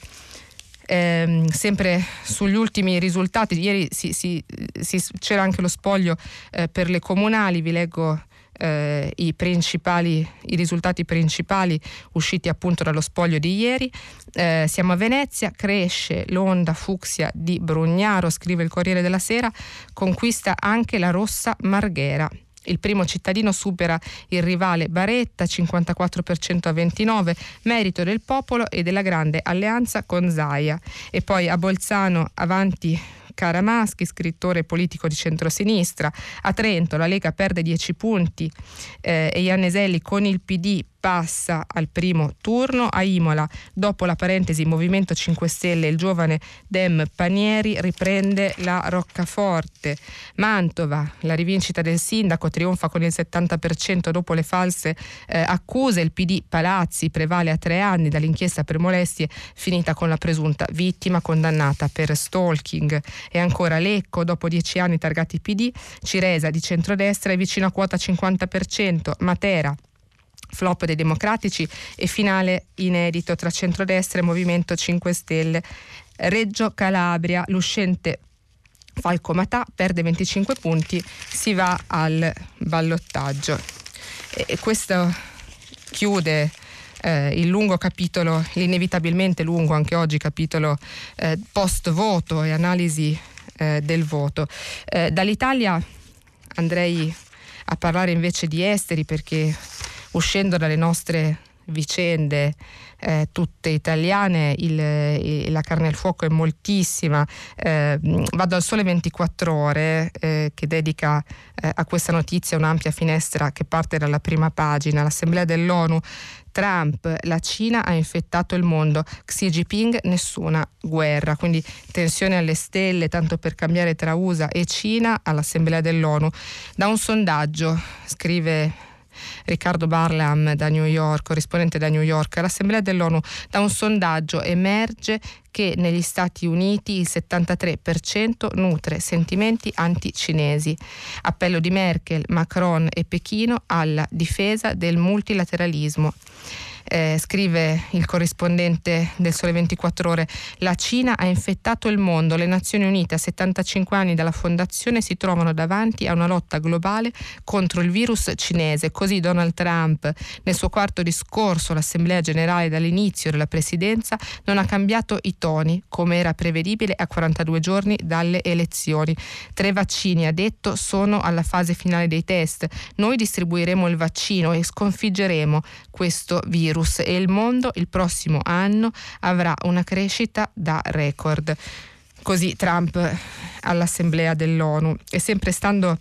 Eh, sempre sugli ultimi risultati, ieri si, si, si, c'era anche lo spoglio eh, per le comunali, vi leggo eh, i, i, risultati principali usciti appunto dallo spoglio di ieri. Eh, siamo a Venezia, cresce l'onda fucsia di Brugnaro, scrive il Corriere della Sera, conquista anche la rossa Marghera. Il primo cittadino supera il rivale Baretta 54% a 29, merito del popolo e della grande alleanza con Zaia. E poi a Bolzano avanti Caramaschi, scrittore politico di centrosinistra. A Trento la Lega perde 10 punti eh, e Ianneselli con il PD passa al primo turno. A Imola, dopo la parentesi Movimento 5 Stelle, il giovane Dem Panieri riprende la roccaforte. Mantova, la rivincita del sindaco trionfa con il 70% dopo le false eh, accuse. Il PD Palazzi prevale a tre anni dall'inchiesta per molestie finita con la presunta vittima condannata per stalking. E ancora Lecco, dopo dieci anni targati PD, Ciresa di centrodestra è vicino a quota 50%. Matera flop dei democratici e finale inedito tra centrodestra e Movimento 5 Stelle. Reggio Calabria, l'uscente Falco Matà perde 25 punti, si va al ballottaggio. E questo chiude eh, il lungo capitolo, l'inevitabilmente lungo anche oggi capitolo eh, post voto e analisi eh, del voto. Eh, dall'Italia andrei a parlare invece di esteri perché uscendo dalle nostre vicende eh, tutte italiane, il, il, la carne al fuoco è moltissima. Eh, vado al Sole 24 ore eh, che dedica eh, a questa notizia un'ampia finestra che parte dalla prima pagina. L'Assemblea dell'ONU, Trump, la Cina ha infettato il mondo, Xi Jinping nessuna guerra, quindi tensione alle stelle tanto per cambiare tra USA e Cina all'Assemblea dell'ONU. Da un sondaggio, scrive Riccardo Barlam da New York, corrispondente da New York, all'Assemblea dell'ONU, da un sondaggio. Emerge che negli Stati Uniti il 73% nutre sentimenti anti-cinesi. Appello di Merkel, Macron e Pechino alla difesa del multilateralismo eh, scrive il corrispondente del Sole 24 Ore, la Cina ha infettato il mondo, le Nazioni Unite a 75 anni dalla fondazione si trovano davanti a una lotta globale contro il virus cinese. Così Donald Trump nel suo quarto discorso all'Assemblea generale dall'inizio della presidenza non ha cambiato i toni come era prevedibile a 42 giorni dalle elezioni. Tre vaccini, ha detto, sono alla fase finale dei test. Noi distribuiremo il vaccino e sconfiggeremo questo virus virus e il mondo il prossimo anno avrà una crescita da record. Così Trump all'Assemblea dell'ONU. E sempre stando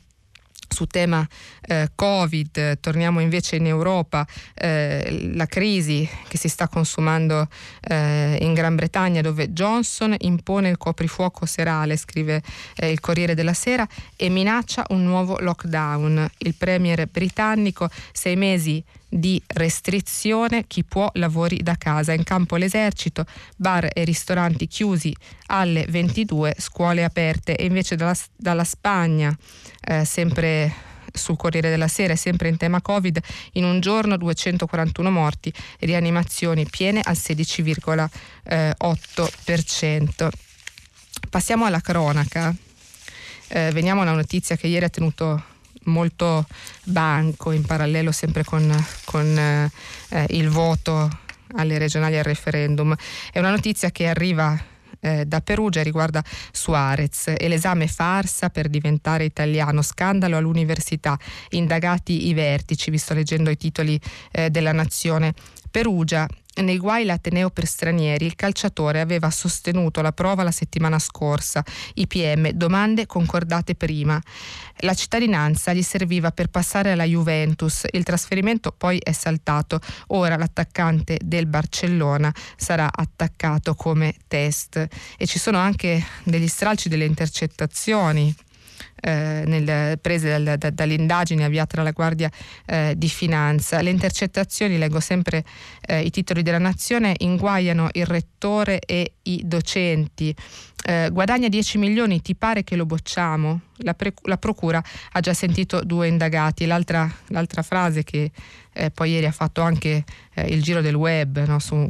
su tema eh, Covid, torniamo invece in Europa, eh, la crisi che si sta consumando eh, in Gran Bretagna dove Johnson impone il coprifuoco serale, scrive eh, il Corriere della Sera, e minaccia un nuovo lockdown. Il premier britannico sei mesi di restrizione, chi può lavori da casa. In campo l'esercito, bar e ristoranti chiusi alle 22, scuole aperte e invece dalla, dalla Spagna, eh, sempre sul Corriere della Sera, sempre in tema Covid, in un giorno 241 morti, rianimazioni piene al 16,8%. Passiamo alla cronaca. Eh, veniamo alla notizia che ieri ha tenuto molto banco in parallelo sempre con, con eh, il voto alle regionali al referendum. È una notizia che arriva eh, da Perugia riguarda Suarez e l'esame farsa per diventare italiano, scandalo all'università, indagati i vertici, vi sto leggendo i titoli eh, della Nazione. Perugia nei guai l'Ateneo per stranieri, il calciatore aveva sostenuto la prova la settimana scorsa. IPM, domande concordate prima. La cittadinanza gli serviva per passare alla Juventus. Il trasferimento poi è saltato. Ora l'attaccante del Barcellona sarà attaccato come test. E ci sono anche degli stralci delle intercettazioni eh, nel, prese dal, da, dall'indagine avviata dalla Guardia eh, di Finanza. Le intercettazioni, leggo sempre eh, i titoli della Nazione, inguaiano il rettore e i docenti. Eh, guadagna 10 milioni, ti pare che lo bocciamo? La, pre- la procura ha già sentito due indagati. L'altra, l'altra frase che eh, poi ieri ha fatto anche eh, il giro del web no, su,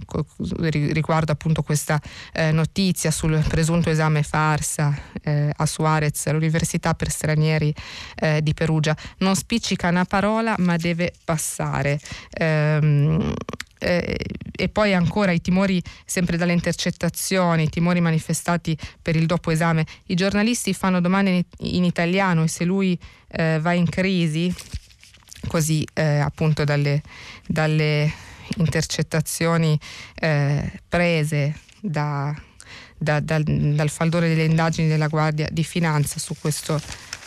riguardo appunto questa eh, notizia sul presunto esame farsa eh, a Suarez, all'Università per stranieri eh, di Perugia. Non spiccica una parola ma deve passare. Ehm, eh, e poi ancora i timori sempre dalle intercettazioni, i timori manifestati per il dopo esame. I giornalisti fanno domande in, italiano e se lui eh, va in crisi, così eh, appunto dalle, dalle intercettazioni eh, prese da, da, dal, dal, faldore delle indagini della Guardia di Finanza su questo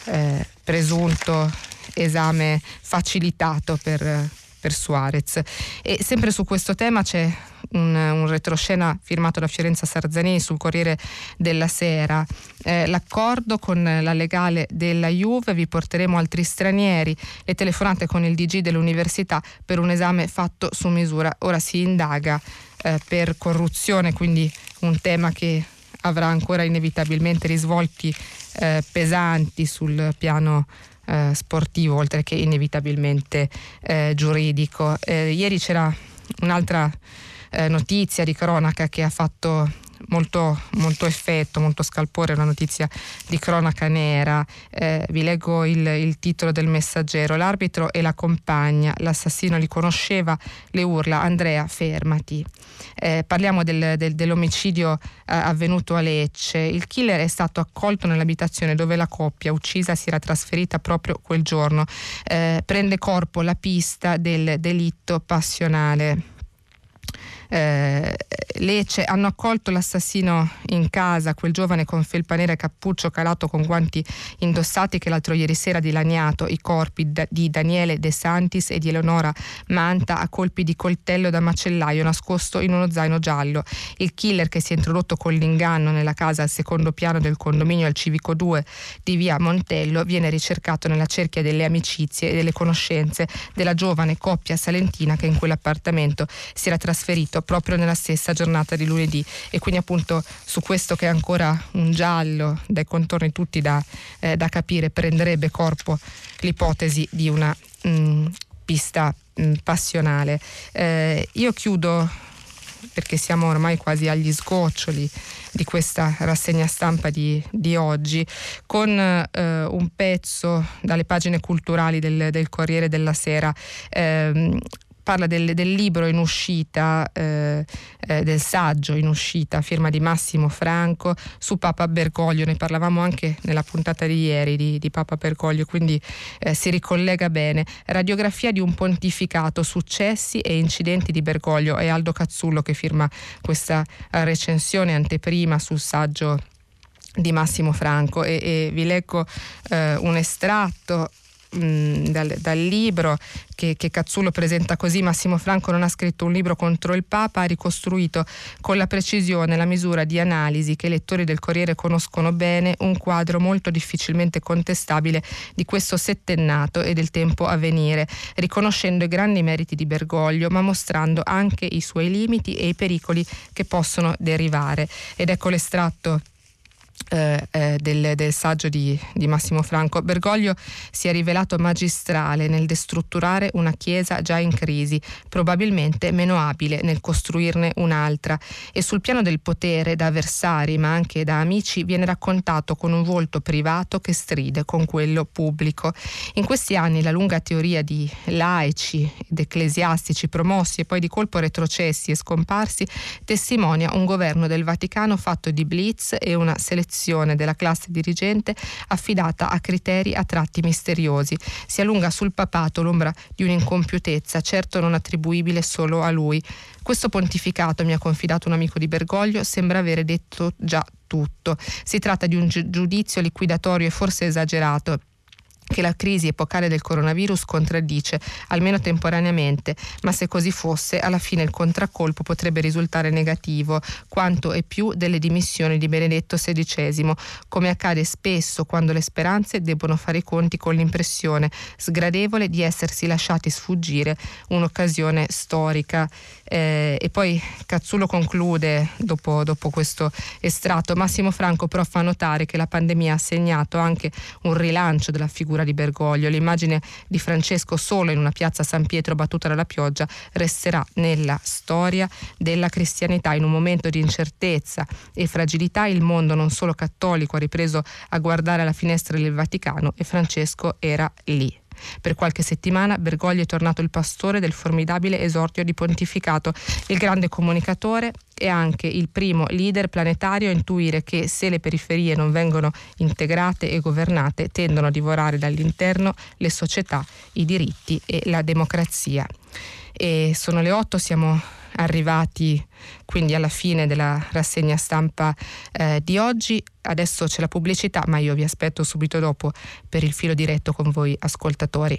eh, presunto esame facilitato per per Suarez. E sempre su questo tema c'è un, un retroscena firmato da Fiorenza Sarzanini sul Corriere della Sera. Eh, l'accordo con la legale della Juve, vi porteremo altri stranieri, le telefonate con il DG dell'università per un esame fatto su misura. Ora si indaga eh, per corruzione, quindi un tema che avrà ancora inevitabilmente risvolti eh, pesanti sul piano eh, sportivo, oltre che inevitabilmente eh, giuridico. Eh, ieri c'era un'altra eh, notizia di cronaca che ha fatto molto, molto effetto, molto scalpore, una notizia di cronaca nera. Eh, vi leggo il, il, titolo del messaggero. L'arbitro e la compagna, l'assassino li conosceva, le urla Andrea fermati. Eh, parliamo del, del, dell'omicidio eh, avvenuto a Lecce. Il killer è stato accolto nell'abitazione dove la coppia uccisa si era trasferita proprio quel giorno. Eh, prende corpo la pista del delitto passionale eh, Lecce hanno accolto l'assassino in casa, quel giovane con felpa nera e cappuccio calato con guanti indossati che l'altro ieri sera ha dilaniato i corpi di Daniele De Santis e di Eleonora Manta a colpi di coltello da macellaio nascosto in uno zaino giallo. Il killer che si è introdotto con l'inganno nella casa al secondo piano del condominio al Civico 2 di via Montello viene ricercato nella cerchia delle amicizie e delle conoscenze della giovane coppia salentina che in quell'appartamento si era trasferito proprio nella stessa giornata di lunedì e quindi appunto su questo che è ancora un giallo dai contorni tutti da, eh, da capire prenderebbe corpo l'ipotesi di una mh, mm, pista mh, mm, passionale. Eh, io chiudo perché siamo ormai quasi agli sgoccioli di questa rassegna stampa di, di oggi, con eh, un pezzo dalle pagine culturali del, del Corriere della Sera. Eh, parla del, del, libro in uscita, eh, eh, del saggio in uscita, firma di Massimo Franco, su Papa Bergoglio, ne parlavamo anche nella puntata di ieri di, di Papa Bergoglio, quindi eh, si ricollega bene. Radiografia di un pontificato, successi e incidenti di Bergoglio, è Aldo Cazzullo che firma questa eh, recensione anteprima sul saggio di Massimo Franco. E, e vi leggo eh, un estratto dal, dal, libro che, che Cazzullo presenta così, Massimo Franco non ha scritto un libro contro il Papa, ha ricostruito con la precisione, la misura di analisi che i lettori del Corriere conoscono bene un quadro molto difficilmente contestabile di questo settennato e del tempo a venire, riconoscendo i grandi meriti di Bergoglio, ma mostrando anche i suoi limiti e i pericoli che possono derivare. Ed ecco l'estratto eh, eh, del, del, saggio di, di, Massimo Franco. Bergoglio si è rivelato magistrale nel destrutturare una chiesa già in crisi, probabilmente meno abile nel costruirne un'altra e sul piano del potere da avversari ma anche da amici viene raccontato con un volto privato che stride con quello pubblico. In questi anni la lunga teoria di laici ed ecclesiastici promossi e poi di colpo retrocessi e scomparsi testimonia un governo del Vaticano fatto di blitz e una selezione selezione della classe dirigente affidata a criteri a tratti misteriosi. Si allunga sul papato l'ombra di un'incompiutezza, certo non attribuibile solo a lui. Questo pontificato, mi ha confidato un amico di Bergoglio, sembra avere detto già tutto. Si tratta di un giudizio liquidatorio e forse esagerato che la crisi epocale del coronavirus contraddice, almeno temporaneamente, ma se così fosse, alla fine il contraccolpo potrebbe risultare negativo, quanto e più delle dimissioni di Benedetto XVI, come accade spesso quando le speranze debbono fare i conti con l'impressione sgradevole di essersi lasciati sfuggire un'occasione storica. Eh, e poi Cazzullo conclude dopo, dopo questo estratto. Massimo Franco però fa notare che la pandemia ha segnato anche un rilancio della figura di Bergoglio. L'immagine di Francesco solo in una piazza San Pietro battuta dalla pioggia resterà nella storia della cristianità. In un momento di incertezza e fragilità il mondo non solo cattolico ha ripreso a guardare alla finestra del Vaticano e Francesco era lì. Per qualche settimana Bergoglio è tornato il pastore del formidabile esordio di pontificato, il grande comunicatore e anche il primo leader planetario a intuire che se le periferie non vengono integrate e governate tendono a divorare dall'interno le società, i diritti e la democrazia. E sono le otto, siamo arrivati quindi alla fine della rassegna stampa eh, di oggi. Adesso c'è la pubblicità, ma io vi aspetto subito dopo per il filo diretto con voi ascoltatori.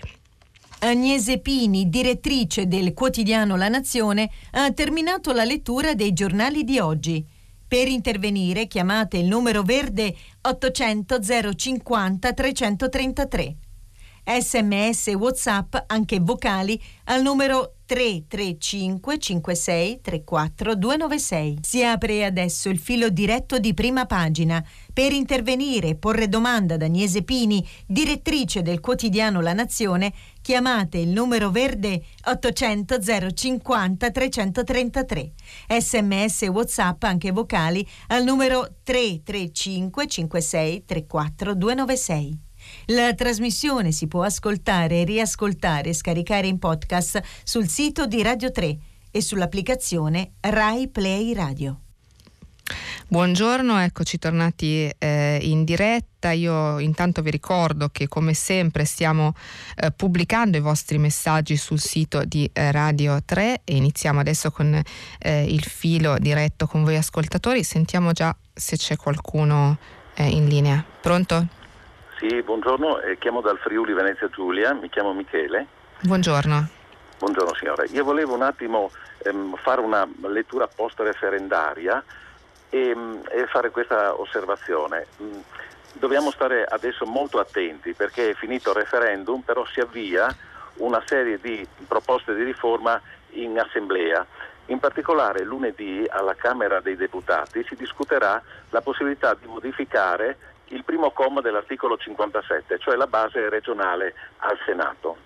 Agnese Pini, direttrice del quotidiano La Nazione, ha terminato la lettura dei giornali di oggi. Per intervenire chiamate il numero verde 800 050 333. Sms WhatsApp, anche vocali, al numero 335 56 34 296. Si apre adesso il filo diretto di prima pagina. Per intervenire e porre domanda ad Agnese Pini, direttrice del quotidiano La Nazione, chiamate il numero verde 800 050 333. Sms e WhatsApp anche vocali al numero 335 56 34 296. La trasmissione si può ascoltare, riascoltare e scaricare in podcast sul sito di Radio 3 e sull'applicazione Rai Play Radio. Buongiorno, eccoci tornati eh, in diretta. Io intanto vi ricordo che come sempre stiamo eh, pubblicando i vostri messaggi sul sito di eh, Radio 3 e iniziamo adesso con eh, il filo diretto con voi ascoltatori. Sentiamo già se c'è qualcuno eh, in linea. Pronto? Sì, buongiorno, eh, chiamo dal Friuli Venezia Giulia, mi chiamo Michele. Buongiorno. Buongiorno signore, io volevo un attimo ehm, fare una lettura post-referendaria e, ehm, e fare questa osservazione. Mm, dobbiamo stare adesso molto attenti perché è finito il referendum, però si avvia una serie di proposte di riforma in assemblea. In particolare lunedì alla Camera dei Deputati si discuterà la possibilità di modificare il primo comma dell'articolo 57, cioè la base regionale al Senato.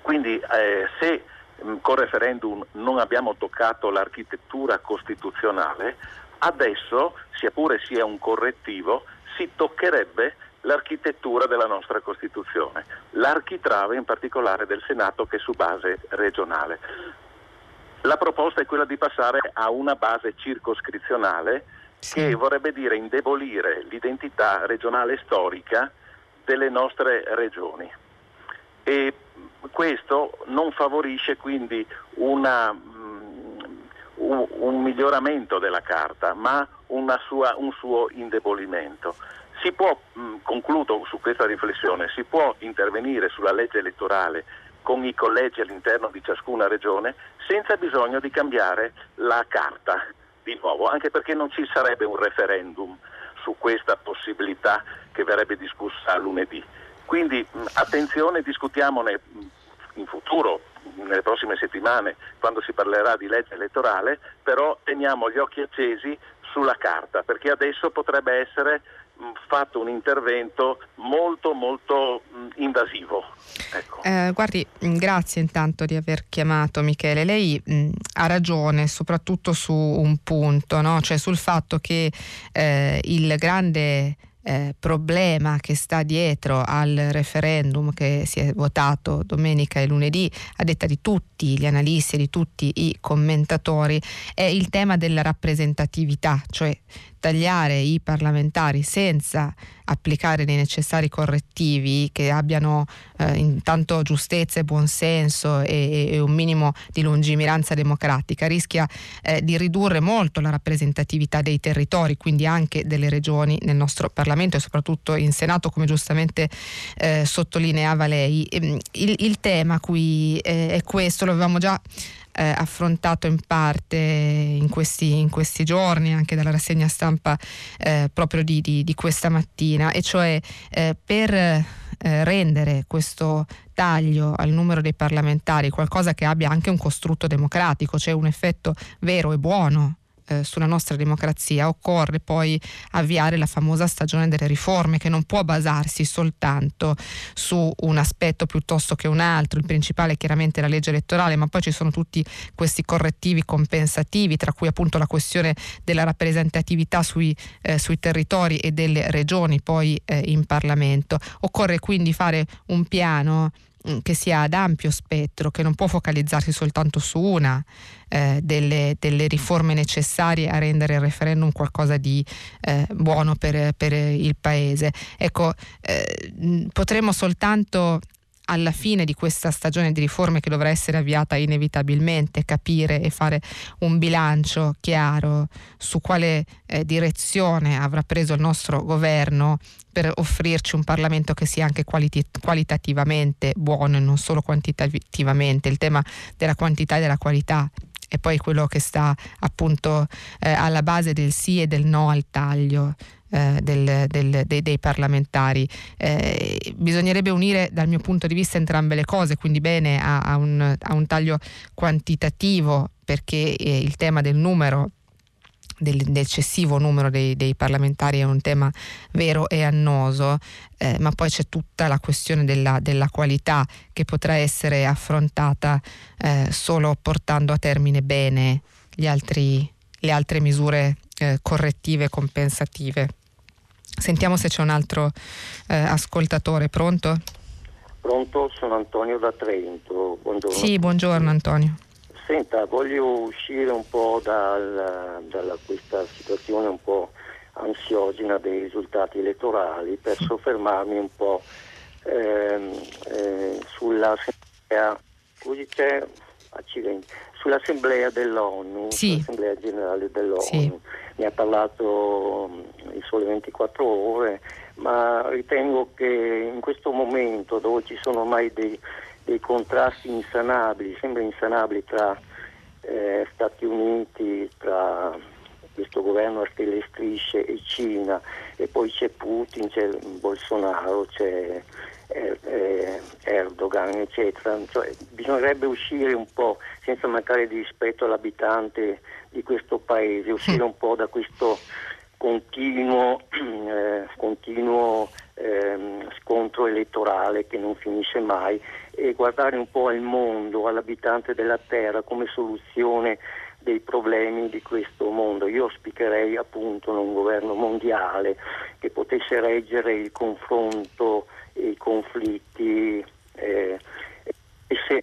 Quindi eh, se mh, mm, con referendum non abbiamo toccato l'architettura costituzionale, adesso, sia pure sia un correttivo, si toccherebbe l'architettura della nostra Costituzione, l'architrave in particolare del Senato che è su base regionale. La proposta è quella di passare a una base circoscrizionale. Che vorrebbe dire indebolire l'identità regionale storica delle nostre regioni. E questo non favorisce quindi una, um, un, un, miglioramento della Carta, ma sua, un suo indebolimento. Si può, mh, concludo su questa riflessione, si può intervenire sulla legge elettorale con i collegi all'interno di ciascuna regione senza bisogno di cambiare la carta di nuovo, anche perché non ci sarebbe un referendum su questa possibilità che verrebbe discussa lunedì. Quindi attenzione, discutiamone in futuro, nelle prossime settimane, quando si parlerà di legge elettorale, però teniamo gli occhi accesi sulla carta, perché adesso potrebbe essere fatto un intervento molto molto invasivo. Ecco. Eh, guardi, grazie intanto di aver chiamato Michele. Lei mh, ha ragione soprattutto su un punto, no? cioè sul fatto che eh, il grande eh, problema che sta dietro al referendum che si è votato domenica e lunedì, a detta di tutti gli analisti e di tutti i commentatori, è il tema della rappresentatività, cioè tagliare i parlamentari senza applicare dei necessari correttivi che abbiano eh, intanto giustezza e buonsenso e, e, un minimo di lungimiranza democratica rischia eh, di ridurre molto la rappresentatività dei territori, quindi anche delle regioni nel nostro Parlamento e soprattutto in Senato, come giustamente eh, sottolineava lei. Ehm, il, il tema qui eh, è questo, lo avevamo già eh, affrontato in parte in questi, in questi, giorni, anche dalla rassegna stampa eh, proprio di, di, di, questa mattina, e cioè eh, per eh, rendere questo taglio al numero dei parlamentari qualcosa che abbia anche un costrutto democratico, cioè un effetto vero e buono eh, sulla nostra democrazia, occorre poi avviare la famosa stagione delle riforme che non può basarsi soltanto su un aspetto piuttosto che un altro. Il principale è chiaramente la legge elettorale, ma poi ci sono tutti questi correttivi compensativi, tra cui appunto la questione della rappresentatività sui, eh, sui territori e delle regioni poi eh, in Parlamento. Occorre quindi fare un piano che sia ad ampio spettro, che non può focalizzarsi soltanto su una eh, delle, delle, riforme necessarie a rendere il referendum qualcosa di eh, buono per, per, il Paese. Ecco, eh, potremo soltanto alla fine di questa stagione di riforme che dovrà essere avviata inevitabilmente, capire e fare un bilancio chiaro su quale eh, direzione avrà preso il nostro governo per offrirci un Parlamento che sia anche qualiti- qualitativamente buono e non solo quantitativamente. Il tema della quantità e della qualità è poi quello che sta appunto eh, alla base del sì e del no al taglio eh, del, del, dei, dei, parlamentari. Eh, bisognerebbe unire dal mio punto di vista entrambe le cose, quindi bene a, a, un, a un, taglio quantitativo perché eh, il tema del numero dell'eccessivo numero dei, dei, parlamentari è un tema vero e annoso, eh, ma poi c'è tutta la questione della, della qualità che potrà essere affrontata eh, solo portando a termine bene altri, le altre misure eh, correttive e compensative. Sentiamo se c'è un altro eh, ascoltatore. Pronto? Pronto, sono Antonio da Trento. Buongiorno. Sì, buongiorno Antonio. Senta, voglio uscire un po' dal, da questa situazione un po' ansiogena dei risultati elettorali per soffermarmi un po' ehm, eh, sull'assemblea, c'è, accidenti, sull'assemblea dell'ONU, sì. l'assemblea generale dell'ONU. Sì. Ne ha parlato il Sole 24 Ore, ma ritengo che in questo momento dove ci sono ormai dei, dei contrasti insanabili, sembra insanabili tra eh, Stati Uniti, tra questo governo a stelle strisce e Cina e poi c'è Putin, c'è Bolsonaro, c'è eh, eh, Erdogan, eccetera. Cioè, bisognerebbe uscire un po', senza mancare di rispetto all'abitante di questo paese, uscire un po' da questo continuo, (clears throat) eh, continuo ehm, scontro elettorale che non finisce mai e guardare un po' al mondo, all'abitante della terra come soluzione dei problemi di questo mondo. Io auspicherei appunto un governo mondiale che potesse reggere il confronto, i conflitti eh, e se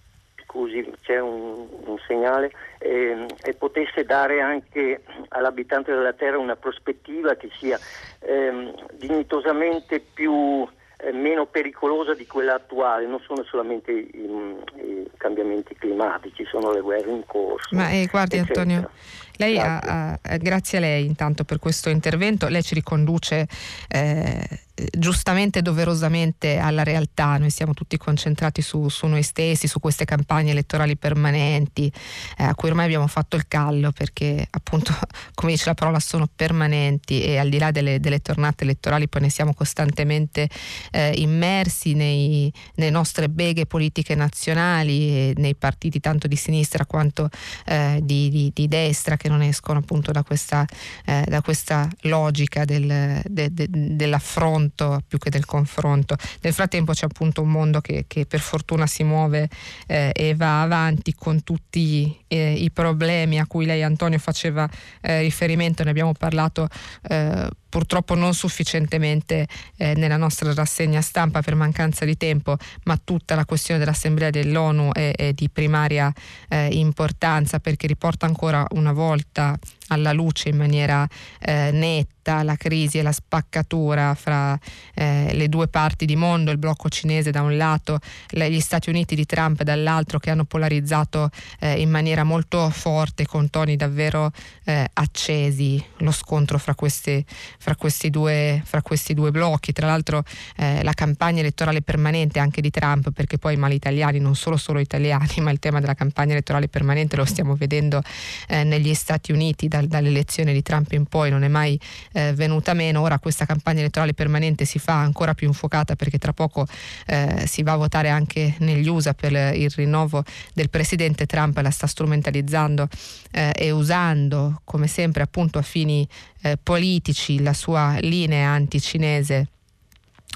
scusi, c'è un, un segnale, eh, e potesse dare anche all'abitante della Terra una prospettiva che sia eh, dignitosamente più eh, meno pericolosa di quella attuale, non sono solamente i, i, cambiamenti climatici, sono le guerre in corso. Ma eh, guardi eccetera. Antonio, lei grazie. Ha, ha, grazie. a lei intanto per questo intervento, lei ci riconduce eh, giustamente e doverosamente alla realtà, noi siamo tutti concentrati su, su, noi stessi, su queste campagne elettorali permanenti, eh, a cui ormai abbiamo fatto il callo perché appunto, (laughs) come dice la parola, sono permanenti e al di là delle, delle tornate elettorali poi ne siamo costantemente eh, immersi nei, nelle nostre beghe politiche nazionali e nei partiti tanto di sinistra quanto eh, di, di, di, destra che non escono appunto da questa, eh, da questa logica del, de, de, dell'affronto più che del confronto. Nel frattempo c'è appunto un mondo che, che per fortuna si muove eh, e va avanti con tutti eh, i problemi a cui lei Antonio faceva eh, riferimento, ne abbiamo parlato eh, purtroppo non sufficientemente eh, nella nostra rassegna stampa per mancanza di tempo, ma tutta la questione dell'Assemblea dell'ONU è, è di primaria eh, importanza perché riporta ancora una volta alla luce in maniera eh, netta la crisi e la spaccatura fra eh, le due parti di mondo, il blocco cinese da un lato, gli Stati Uniti di Trump dall'altro, che hanno polarizzato eh, in maniera molto forte, con toni davvero eh, accesi, lo scontro fra, queste, fra, questi due, fra, questi due, blocchi. Tra l'altro eh, la campagna elettorale permanente anche di Trump, perché poi i mali italiani, non solo solo italiani, (laughs) ma il tema della campagna elettorale permanente lo stiamo vedendo eh, negli Stati Uniti dal, dall'elezione di Trump in poi, non è mai eh, venuta meno. Ora questa campagna elettorale permanente si fa ancora più infuocata perché tra poco eh, si va a votare anche negli USA per il rinnovo del presidente Trump, la sta strumentalizzando eh, e usando come sempre appunto a fini eh, politici la sua linea anticinese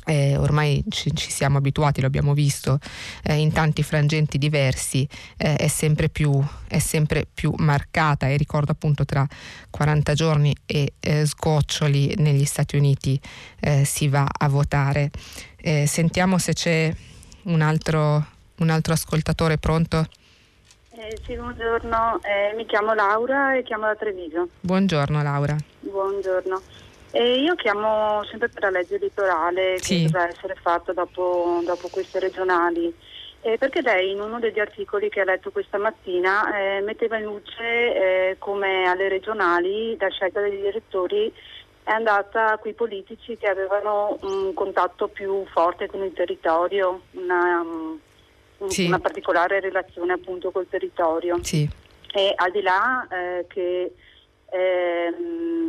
eh, ormai ci, ci, siamo abituati, lo abbiamo visto eh, in tanti frangenti diversi, eh, è, sempre più, è, sempre più, marcata e ricordo appunto tra 40 giorni e eh, sgoccioli negli Stati Uniti eh, si va a votare. Eh, sentiamo se c'è un altro, un altro ascoltatore pronto. sì, buongiorno, mi chiamo Laura e chiamo da Treviso. Buongiorno Laura. Buongiorno. E io chiamo sempre per la legge elettorale che dovrà essere fatta dopo, dopo queste regionali. Eh, perché lei in uno degli articoli che ha letto questa mattina eh, metteva in luce eh, come alle regionali la scelta degli elettori è andata a quei politici che avevano un contatto più forte con il territorio, una, um, sì. una particolare relazione appunto col territorio. Sì. E al di là eh, che eh,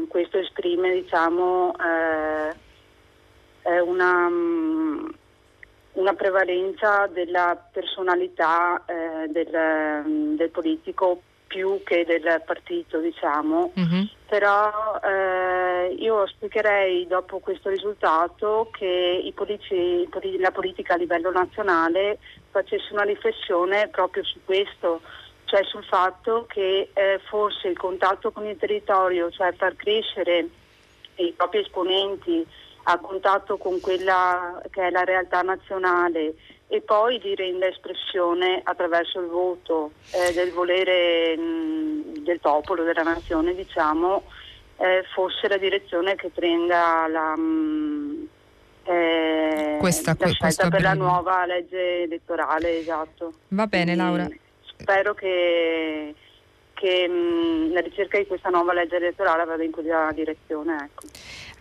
questo esprime diciamo, eh, una, mm, una, prevalenza della personalità eh, del, mm, del, politico più che del partito, diciamo. Mm-hmm. Però eh, io auspicherei dopo questo risultato che i politici, la politica a livello nazionale facesse una riflessione proprio su questo, cioè sul fatto che eh, forse il contatto con il territorio, cioè far crescere i propri esponenti a contatto con quella che è la realtà nazionale e poi di rendere espressione attraverso il voto eh, del volere mh, del popolo, della nazione, diciamo, eh, fosse la direzione che prenda la, mh, eh, questa, la scelta per la nuova legge elettorale. Esatto. Va bene Laura spero che, che mh, la ricerca di questa nuova legge elettorale vada in quella direzione. Ecco.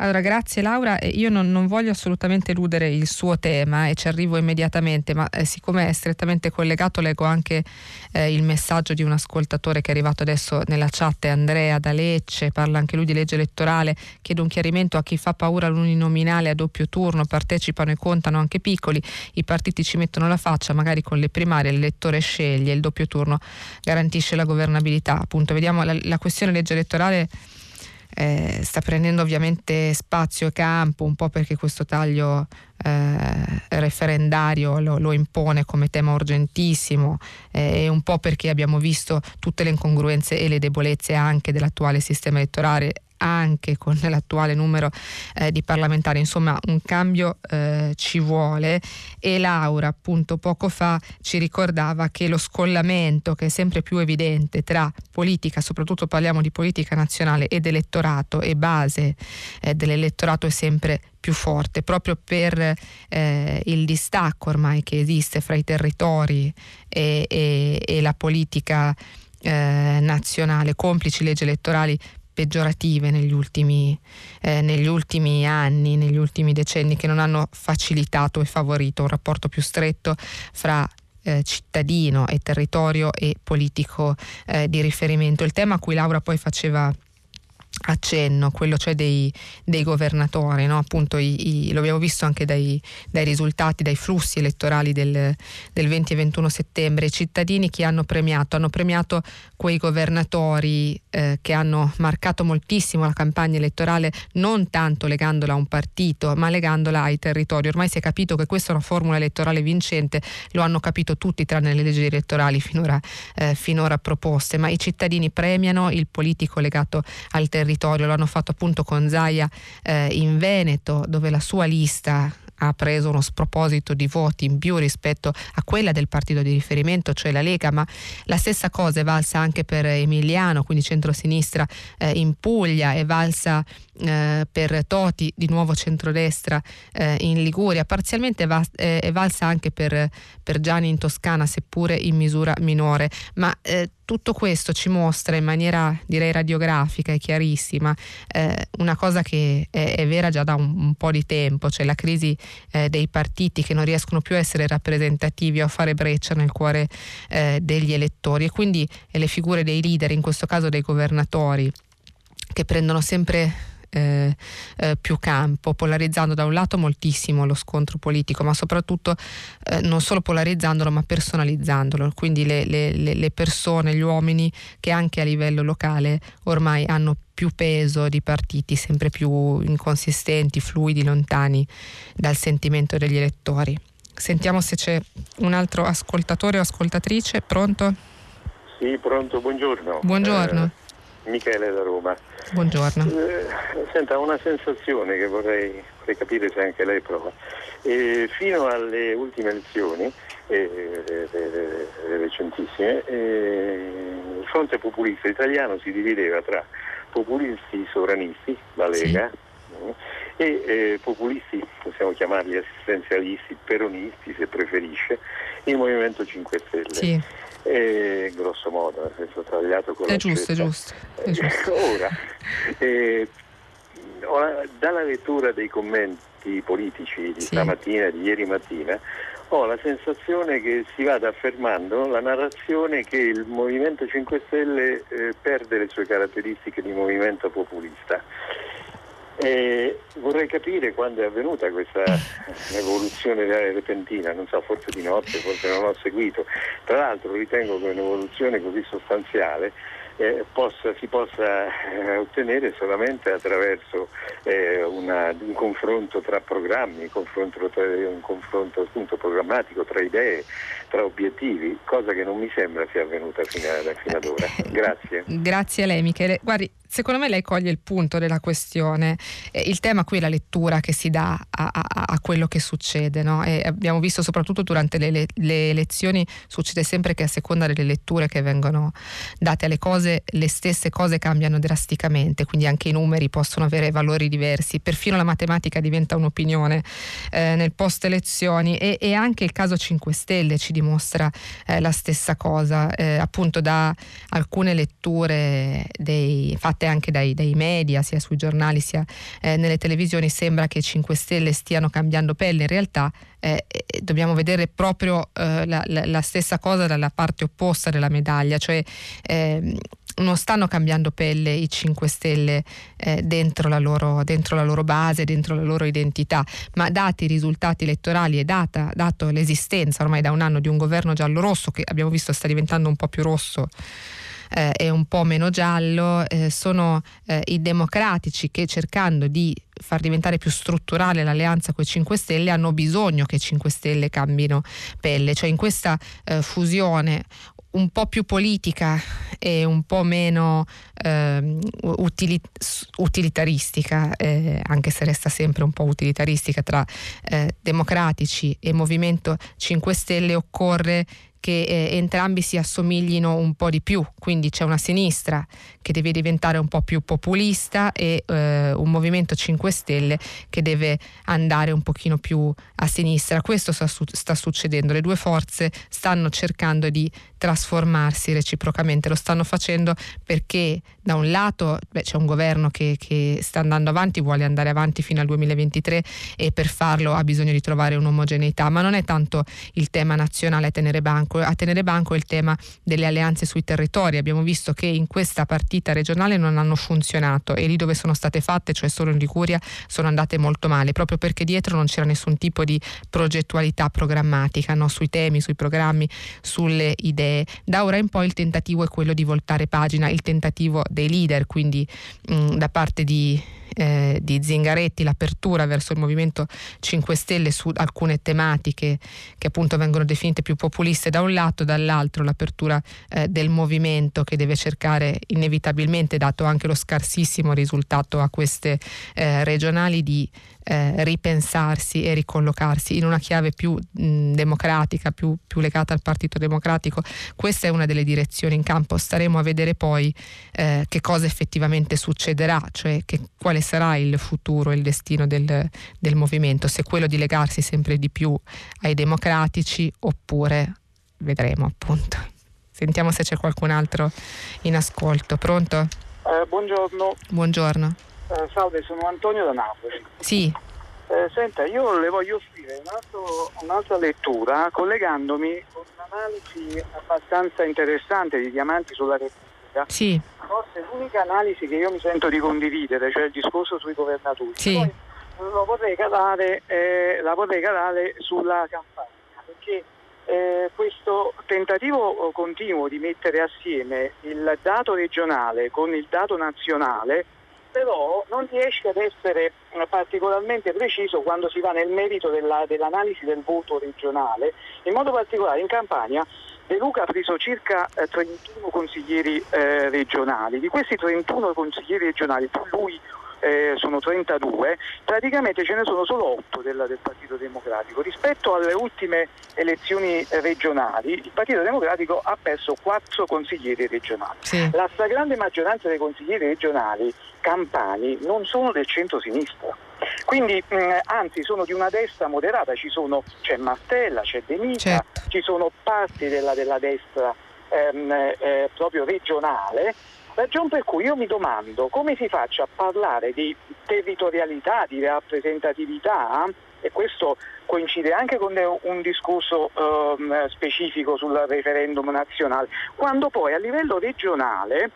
Allora, grazie Laura. Io non, non, voglio assolutamente eludere il suo tema e ci arrivo immediatamente, ma eh, siccome è strettamente collegato leggo anche eh, il messaggio di un ascoltatore che è arrivato adesso nella chat, Andrea da Lecce, parla anche lui di legge elettorale, chiede un chiarimento a chi fa paura l'uninominale a doppio turno, partecipano e contano anche piccoli, i partiti ci mettono la faccia, magari con le primarie l'elettore sceglie, il doppio turno garantisce la governabilità. Appunto, vediamo la, la questione legge elettorale eh, sta prendendo ovviamente spazio e campo un po' perché questo taglio eh, referendario lo, lo, impone come tema urgentissimo eh, e un po' perché abbiamo visto tutte le incongruenze e le debolezze anche dell'attuale sistema elettorale anche con l'attuale numero eh, di parlamentari, insomma un cambio eh, ci vuole. E Laura appunto poco fa ci ricordava che lo scollamento che è sempre più evidente tra politica, soprattutto parliamo di politica nazionale ed elettorato e base eh, dell'elettorato è sempre più forte proprio per eh, il distacco ormai che esiste fra i territori e, e, e la politica eh, nazionale, complici leggi elettorali peggiorative negli ultimi, eh, negli ultimi, anni, negli ultimi decenni, che non hanno facilitato e favorito un rapporto più stretto fra eh, cittadino e territorio e politico eh, di riferimento. Il tema a cui Laura poi faceva accenno, quello cioè dei, dei governatori, no? appunto i, i, lo abbiamo visto anche dai, dai, risultati, dai flussi elettorali del, del 20 e 21 settembre, i cittadini che hanno premiato, hanno premiato quei governatori eh, che hanno marcato moltissimo la campagna elettorale, non tanto legandola a un partito, ma legandola ai territori. Ormai si è capito che questa è una formula elettorale vincente, lo hanno capito tutti tranne le leggi elettorali finora, eh, finora proposte, ma i cittadini premiano il politico legato al territorio territorio, lo hanno fatto appunto con Zaia eh, in Veneto, dove la sua lista ha preso uno sproposito di voti in più rispetto a quella del partito di riferimento, cioè la Lega, ma la stessa cosa è valsa anche per Emiliano, quindi centrosinistra eh, in Puglia, è valsa eh, per Toti, di nuovo centrodestra eh, in Liguria, parzialmente va, eh, è valsa anche per, per, Gianni in Toscana, seppure in misura minore, ma eh, tutto questo ci mostra in maniera direi radiografica e chiarissima eh, una cosa che è, è, vera già da un, un, po' di tempo, cioè la crisi eh, dei partiti che non riescono più a essere rappresentativi o a fare breccia nel cuore degli elettori. E quindi le figure dei leader, in questo caso dei governatori, che prendono sempre eh, eh, più campo, polarizzando da un lato moltissimo lo scontro politico, ma soprattutto eh, non solo polarizzandolo, ma personalizzandolo. Quindi le, le, le persone, gli uomini che anche a livello locale ormai hanno più peso di partiti sempre più inconsistenti, fluidi, lontani dal sentimento degli elettori. Sentiamo se c'è un altro ascoltatore o ascoltatrice. Pronto? Sì, pronto, buongiorno. Buongiorno. Eh, Michele da Roma. Buongiorno. Eh, senta, una sensazione che vorrei, vorrei, capire se anche lei prova. Eh, fino alle ultime elezioni, eh, le recentissime, eh, il fronte populista italiano si divideva tra populisti sovranisti, la Lega, sì. Mm, e eh, populisti, possiamo chiamarli assistenzialisti, peronisti se preferisce, il Movimento 5 Stelle. Sì eh, grosso modo, nel senso tagliato con è giusto, è giusto, è giusto. (laughs) Ora, eh, dalla lettura dei commenti politici di sì. stamattina e di ieri mattina, ho la sensazione che si vada affermando la narrazione che il Movimento 5 Stelle eh, perde le sue caratteristiche di movimento populista. E vorrei capire quando è avvenuta questa (laughs) evoluzione repentina, non so, forse di notte, forse non ho seguito. Tra l'altro ritengo che un'evoluzione così sostanziale eh, possa, si possa eh, ottenere solamente attraverso eh, una, un confronto tra programmi, un confronto, tra, un confronto appunto, programmatico tra idee, tra obiettivi, cosa che non mi sembra sia avvenuta fino, a, fino ad ora. (laughs) Grazie. Grazie a lei Michele. Guardi, secondo me lei coglie il punto della questione. Eh, il tema qui è la lettura che si dà a, a, a quello che succede. No? abbiamo visto soprattutto durante le, le, le, elezioni, succede sempre che a seconda delle letture che vengono date alle cose, le stesse cose cambiano drasticamente, quindi anche i numeri possono avere valori diversi. Perfino la matematica diventa un'opinione eh, nel post elezioni e, e, anche il caso 5 Stelle ci dimostra eh, la stessa cosa. Eh, appunto da alcune letture dei fatte anche dai, dai media, sia sui giornali sia eh, nelle televisioni, sembra che i 5 Stelle stiano cambiando pelle. In realtà eh, eh, dobbiamo vedere proprio eh, la, la, la, stessa cosa dalla parte opposta della medaglia, cioè ehm, non stanno cambiando pelle i 5 Stelle eh, dentro, la loro, dentro, la loro, base, dentro la loro identità, ma dati i risultati elettorali e data, dato l'esistenza ormai da un anno di un governo giallo-rosso che abbiamo visto sta diventando un po' più rosso eh, e un po' meno giallo, eh, sono eh, i democratici che cercando di far diventare più strutturale l'alleanza con i 5 Stelle hanno bisogno che i 5 Stelle cambino pelle, cioè in questa eh, fusione un po' più politica e un po' meno eh, utilit- utilitaristica, eh, anche se resta sempre un po' utilitaristica tra eh, democratici e Movimento 5 Stelle, occorre che eh, entrambi si assomiglino un po' di più, quindi c'è una sinistra che deve diventare un po' più populista e eh, un movimento 5 Stelle che deve andare un pochino più a sinistra. Questo sta, su- sta succedendo, le due forze stanno cercando di trasformarsi reciprocamente, lo stanno facendo perché da un lato beh, c'è un governo che, che, sta andando avanti, vuole andare avanti fino al 2023 e per farlo ha bisogno di trovare un'omogeneità, ma non è tanto il tema nazionale tenere banco, a tenere banco è il tema delle alleanze sui territori. Abbiamo visto che in questa partita regionale non hanno funzionato e lì dove sono state fatte, cioè solo in Liguria, sono andate molto male, proprio perché dietro non c'era nessun tipo di progettualità programmatica no? sui temi, sui programmi, sulle idee da ora in poi il tentativo è quello di voltare pagina, il tentativo dei leader, quindi mh, da parte di eh, di Zingaretti, l'apertura verso il Movimento 5 Stelle su alcune tematiche che appunto vengono definite più populiste da un lato, dall'altro l'apertura eh, del movimento che deve cercare inevitabilmente, dato anche lo scarsissimo risultato a queste eh, regionali, di eh, ripensarsi e ricollocarsi in una chiave più mh, democratica, più, più, legata al Partito Democratico. Questa è una delle direzioni in campo. Staremo a vedere poi eh, che cosa effettivamente succederà, cioè che, quale sarà il futuro, il destino del, del movimento, se quello di legarsi sempre di più ai democratici oppure vedremo appunto. Sentiamo se c'è qualcun altro in ascolto. Pronto? Eh, buongiorno. Buongiorno. Eh, salve, sono Antonio da Napoli. Sì. Eh, senta, io le voglio offrire un altro, un'altra lettura collegandomi con un'analisi abbastanza interessante di Diamanti sulla Repubblica. Sì. Forse l'unica analisi che io mi sento di condividere, cioè il discorso sui governatori. Sì. Poi vorrei calare, eh, la vorrei calare sulla campagna, perché eh, questo tentativo continuo di mettere assieme il dato regionale con il dato nazionale però non riesce ad essere particolarmente preciso quando si va nel merito della, dell'analisi del voto regionale, in modo particolare in Campania De Luca ha preso circa eh, 31 consiglieri eh, regionali, di questi 31 consiglieri regionali più lui eh, sono 32, praticamente ce ne sono solo 8 del, del, Partito Democratico. Rispetto alle ultime elezioni regionali, il Partito Democratico ha perso 4 consiglieri regionali. Sì. La stragrande maggioranza dei consiglieri regionali campani non sono del centro-sinistra. Quindi mh, anzi sono di una destra moderata, sono, c'è Martella, c'è De Mita, certo. ci sono parti della, della destra ehm, eh, proprio regionale Ragion per cui io mi domando come si faccia a parlare di territorialità, di rappresentatività, e questo coincide anche con un discorso eh, specifico sul referendum nazionale, quando poi a livello regionale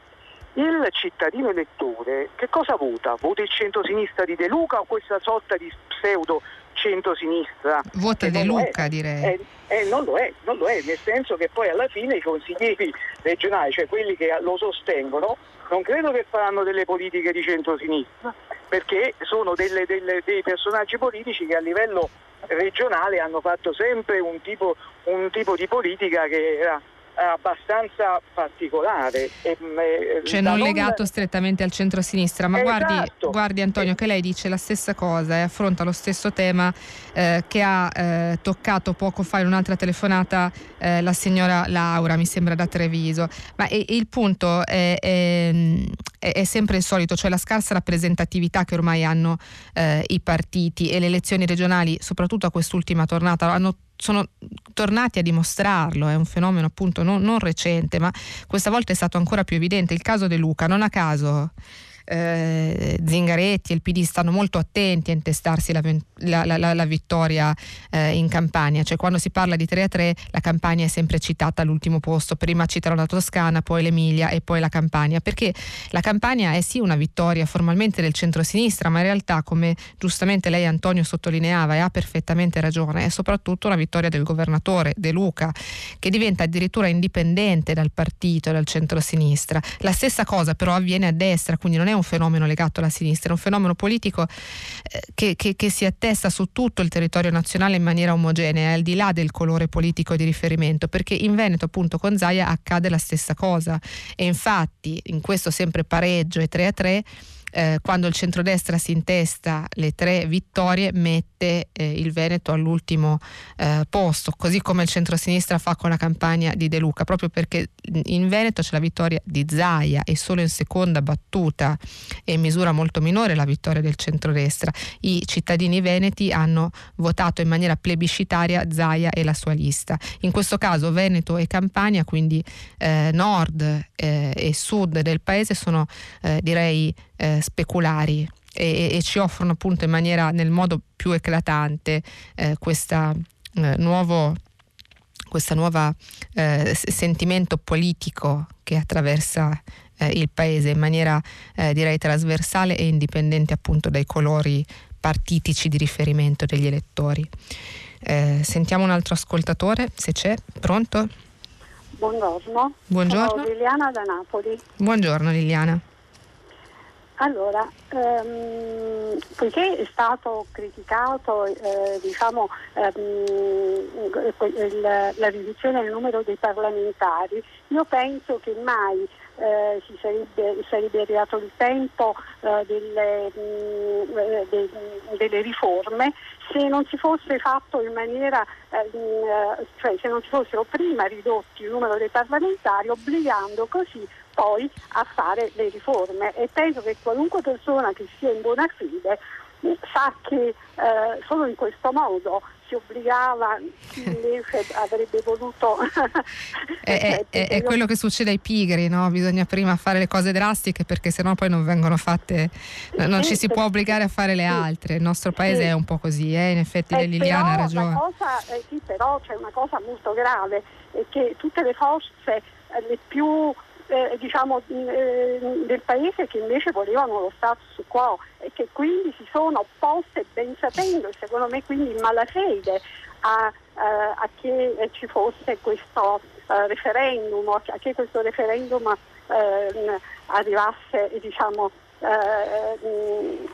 il cittadino elettore che cosa vota? Vota il centro-sinistra di De Luca o questa sorta di pseudo centro-sinistra? Vota De Luca, direi. Eh, eh, non lo è, non lo è, nel senso che poi alla fine i consiglieri regionali, cioè quelli che lo sostengono, non credo che faranno delle politiche di centro-sinistra, perché sono delle, delle, dei personaggi politici che a livello regionale hanno fatto sempre un tipo, un tipo di politica che era abbastanza particolare. E, cioè non, non legato strettamente al centro-sinistra, ma esatto. guardi, guardi, Antonio che lei dice la stessa cosa e affronta lo stesso tema eh, che ha eh, toccato poco fa in un'altra telefonata eh, la signora Laura, mi sembra da Treviso. Ma e, il punto è, è, è, sempre il solito, cioè la scarsa rappresentatività che ormai hanno eh, i partiti e le elezioni regionali, soprattutto a quest'ultima tornata, hanno sono tornati a dimostrarlo, è un fenomeno appunto non, non, recente, ma questa volta è stato ancora più evidente. Il caso De Luca, non a caso eh, Zingaretti e il PD stanno molto attenti a intestarsi la, la, la, la vittoria eh, in Campania, cioè quando si parla di 3 a 3 la Campania è sempre citata all'ultimo posto, prima citano la Toscana, poi l'Emilia e poi la Campania, perché la Campania è sì una vittoria formalmente del centro-sinistra, ma in realtà come giustamente lei Antonio sottolineava e ha perfettamente ragione, è soprattutto una vittoria del governatore De Luca, che diventa addirittura indipendente dal partito e dal centro-sinistra. La stessa cosa però avviene a destra, quindi non è un fenomeno legato alla sinistra, è un fenomeno politico eh, che, che, che, si attesta su tutto il territorio nazionale in maniera omogenea, al di là del colore politico di riferimento, perché in Veneto appunto con Zaia accade la stessa cosa. E infatti in questo sempre pareggio e 3 a 3 eh, quando il centrodestra si intesta le tre vittorie mette eh, il Veneto all'ultimo eh, posto, così come il centrosinistra fa con la campagna di De Luca, proprio perché in Veneto c'è la vittoria di Zaia e solo in seconda battuta e misura molto minore la vittoria del centrodestra. I cittadini veneti hanno votato in maniera plebiscitaria Zaia e la sua lista. In questo caso Veneto e Campania, quindi eh, nord eh, e sud del paese, sono direi eh, speculari e, e, ci offrono appunto in maniera nel modo più eclatante eh, questa eh, nuovo questo nuovo eh, sentimento politico che attraversa eh, il paese in maniera eh, direi trasversale e indipendente appunto dai colori partitici di riferimento degli elettori. Eh, sentiamo un altro ascoltatore, se c'è, pronto? Buongiorno. Buongiorno. Sono Liliana da Napoli. Buongiorno Liliana. Allora, ehm, poiché è stato criticato eh, diciamo, ehm, il, la riduzione del numero dei parlamentari, io penso che mai eh, si sarebbe, sarebbe, arrivato il tempo eh, delle, mh, mm, de, delle, riforme se non si fosse fatto in maniera, eh, eh, cioè se non si fossero prima ridotti il numero dei parlamentari obbligando così poi a fare le riforme e penso che qualunque persona che sia in buona fede sa che eh, solo in questo modo si obbligava chi (laughs) invece avrebbe voluto è, è, è, quello che succede ai pigri no? bisogna prima fare le cose drastiche perché sennò poi non vengono fatte non ci si può obbligare a fare le altre il nostro paese sì. è un po' così eh? in effetti eh, Liliana ha ragione cosa, eh, sì, però c'è una cosa molto grave è che tutte le forze eh, le più eh, diciamo, eh, del paese che invece volevano lo status quo e che quindi si sono opposte ben sapendo e secondo me quindi in malafede a, eh, a che ci fosse questo eh, referendum, a che questo referendum ehm, arrivasse diciamo, eh,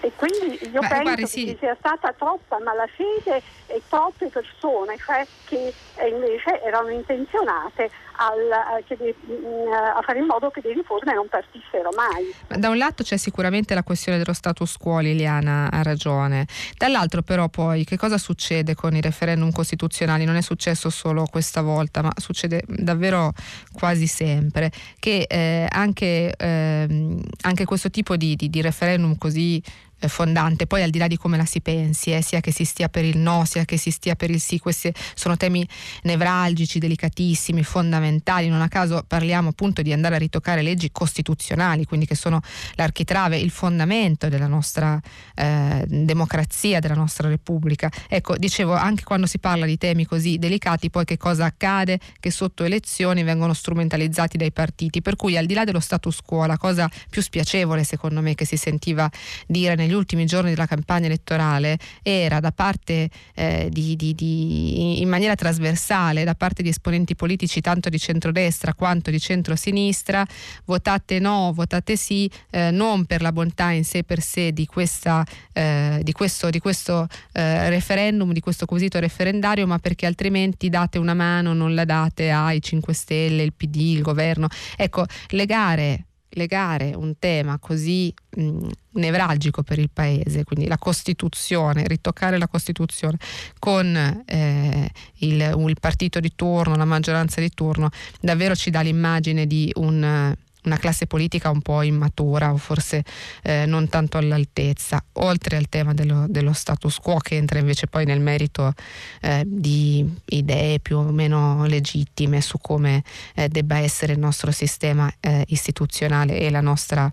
e quindi io Beh, penso guardi, sì. che ci sia stata troppa malafede e troppe persone cioè, che invece erano intenzionate al, eh, mm, a fare in modo che le riforme non partissero mai. Da un lato c'è sicuramente la questione dello status quo, Liliana ha ragione, dall'altro però poi che cosa succede con i referendum costituzionali? Non è successo solo questa volta, ma succede davvero quasi sempre, che eh, anche, eh, anche, questo tipo di, di, di referendum così eh, fondante, poi al di là di come la si pensi, eh, sia che si stia per il no, sia che si stia per il sì, questi sono temi nevralgici, delicatissimi, fondamentali, non a caso parliamo appunto di andare a ritoccare leggi costituzionali, quindi che sono l'architrave, il fondamento della nostra eh, democrazia, della nostra Repubblica. Ecco, dicevo, anche quando si parla di temi così delicati, poi che cosa accade? Che sotto elezioni vengono strumentalizzati dai partiti, per cui al di là dello status quo, la cosa più spiacevole secondo me che si sentiva dire negli ultimi giorni della campagna elettorale era da parte eh, di, di, di, in maniera trasversale da parte di esponenti politici tanto di centrodestra quanto di centrosinistra votate no, votate sì, eh, non per la bontà in sé per sé di, questa, eh, di questo, di questo eh, referendum, di questo quesito referendario, ma perché altrimenti date una mano, non la date ai 5 Stelle, il PD, il governo. Ecco, legare legare un tema così mh, nevralgico per il Paese, quindi la Costituzione, ritoccare la Costituzione con eh, il, il partito di turno, la maggioranza di turno, davvero ci dà l'immagine di un una classe politica un po' immatura o forse eh, non tanto all'altezza, oltre al tema dello, dello, status quo che entra invece poi nel merito eh, di idee più o meno legittime su come eh, debba essere il nostro sistema eh, istituzionale e la nostra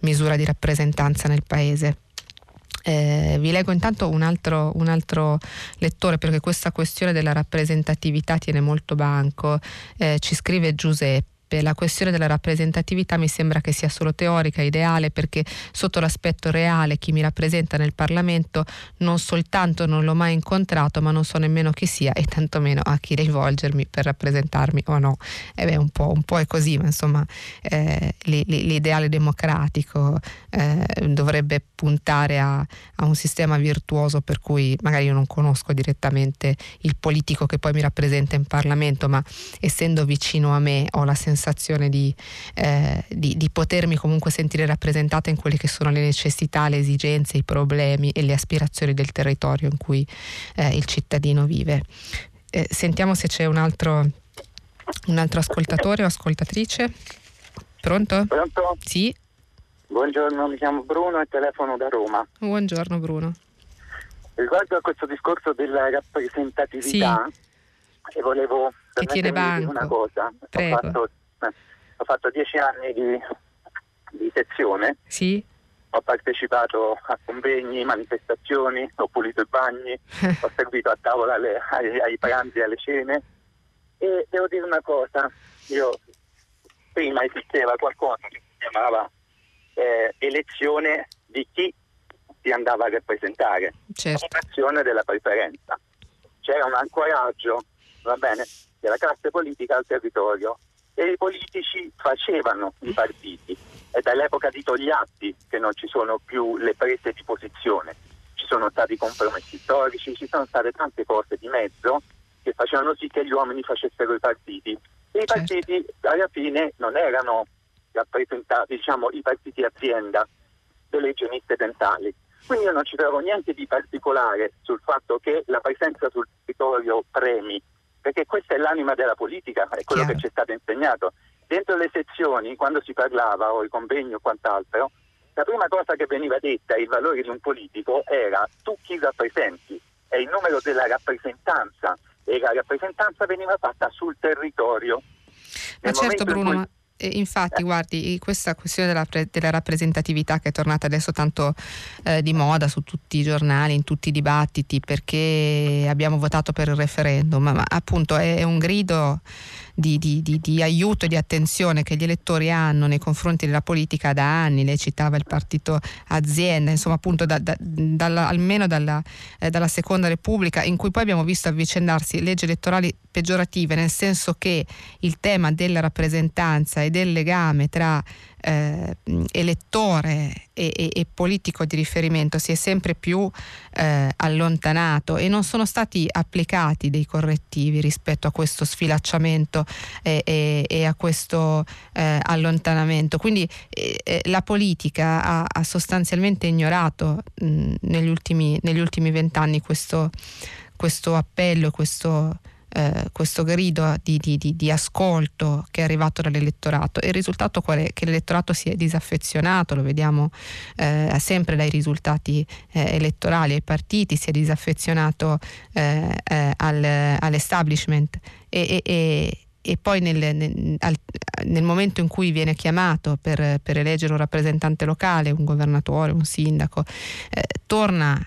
misura di rappresentanza nel Paese. Eh, vi leggo intanto un altro, un altro, lettore perché questa questione della rappresentatività tiene molto banco. Eh, ci scrive Giuseppe la questione della rappresentatività mi sembra che sia solo teorica, ideale, perché sotto l'aspetto reale chi mi rappresenta nel Parlamento non soltanto non l'ho mai incontrato, ma non so nemmeno chi sia e tantomeno a chi rivolgermi per rappresentarmi o no. E beh, un po', un po' è così, ma insomma eh, l'ideale democratico eh, dovrebbe puntare a, a un sistema virtuoso per cui magari io non conosco direttamente il politico che poi mi rappresenta in Parlamento, ma essendo vicino a me ho la sensazione sensazione di, eh, di, di, potermi comunque sentire rappresentata in quelle che sono le necessità, le esigenze, i problemi e le aspirazioni del territorio in cui eh, il cittadino vive. Eh, sentiamo se c'è un altro, un altro ascoltatore o ascoltatrice. Pronto? Pronto? Sì. Buongiorno, mi chiamo Bruno e telefono da Roma. Buongiorno Bruno. Riguardo a questo discorso della rappresentatività, sì. e volevo che tiene banco. una cosa. Prego. Ho fatto ho fatto dieci anni di, di sezione. Sì. Ho partecipato a convegni, manifestazioni, ho pulito i bagni, (laughs) ho servito a tavola alle, ai, ai pranzi e alle cene. E devo dire una cosa, io prima esisteva qualcosa che si chiamava eh, elezione di chi si andava a rappresentare, certo. votazione della preferenza. C'era un ancoraggio, va bene, della classe politica al territorio e i politici facevano i partiti. È dall'epoca di Togliatti che non ci sono più le prese di posizione, ci sono stati compromessi storici, ci sono state tante cose di mezzo che facevano sì che gli uomini facessero i partiti. E i certo. partiti alla fine non erano rappresentati, diciamo, i partiti azienda delle igieniste dentali. Quindi io non ci trovo niente di particolare sul fatto che la presenza sul territorio premi, perché questa è l'anima della politica, è quello Chiaro. che ci è stato insegnato. Dentro le sezioni, quando si parlava o i convegni o quant'altro, la prima cosa che veniva detta, il valore di un politico, era tu chi rappresenti, è il numero della rappresentanza e la rappresentanza veniva fatta sul territorio. Ma certo Bruno, cui infatti, guardi, questa questione della, della, rappresentatività che è tornata adesso tanto eh, di moda su tutti i giornali, in tutti i dibattiti, perché abbiamo votato per il referendum, ma, ma appunto è, è un grido di, di, di, di, aiuto e di attenzione che gli elettori hanno nei confronti della politica da anni, lei citava il partito azienda, insomma appunto da, da, dalla, almeno dalla, eh, dalla Seconda Repubblica, in cui poi abbiamo visto avvicendarsi leggi elettorali peggiorative, nel senso che il tema della rappresentanza e del legame tra eh, elettore e, e, e, politico di riferimento si è sempre più eh, allontanato e non sono stati applicati dei correttivi rispetto a questo sfilacciamento e, e a questo eh, allontanamento. Quindi eh, eh, la politica ha, ha sostanzialmente ignorato mh, negli ultimi vent'anni questo, questo appello, questo eh, questo grido di, di, di, di, ascolto che è arrivato dall'elettorato e il risultato qual è? Che l'elettorato si è disaffezionato, lo vediamo eh, sempre dai risultati eh, elettorali ai partiti, si è disaffezionato eh, eh, al, all'establishment e, e, e e poi nel, nel, nel, momento in cui viene chiamato per, per, eleggere un rappresentante locale, un governatore, un sindaco, eh, torna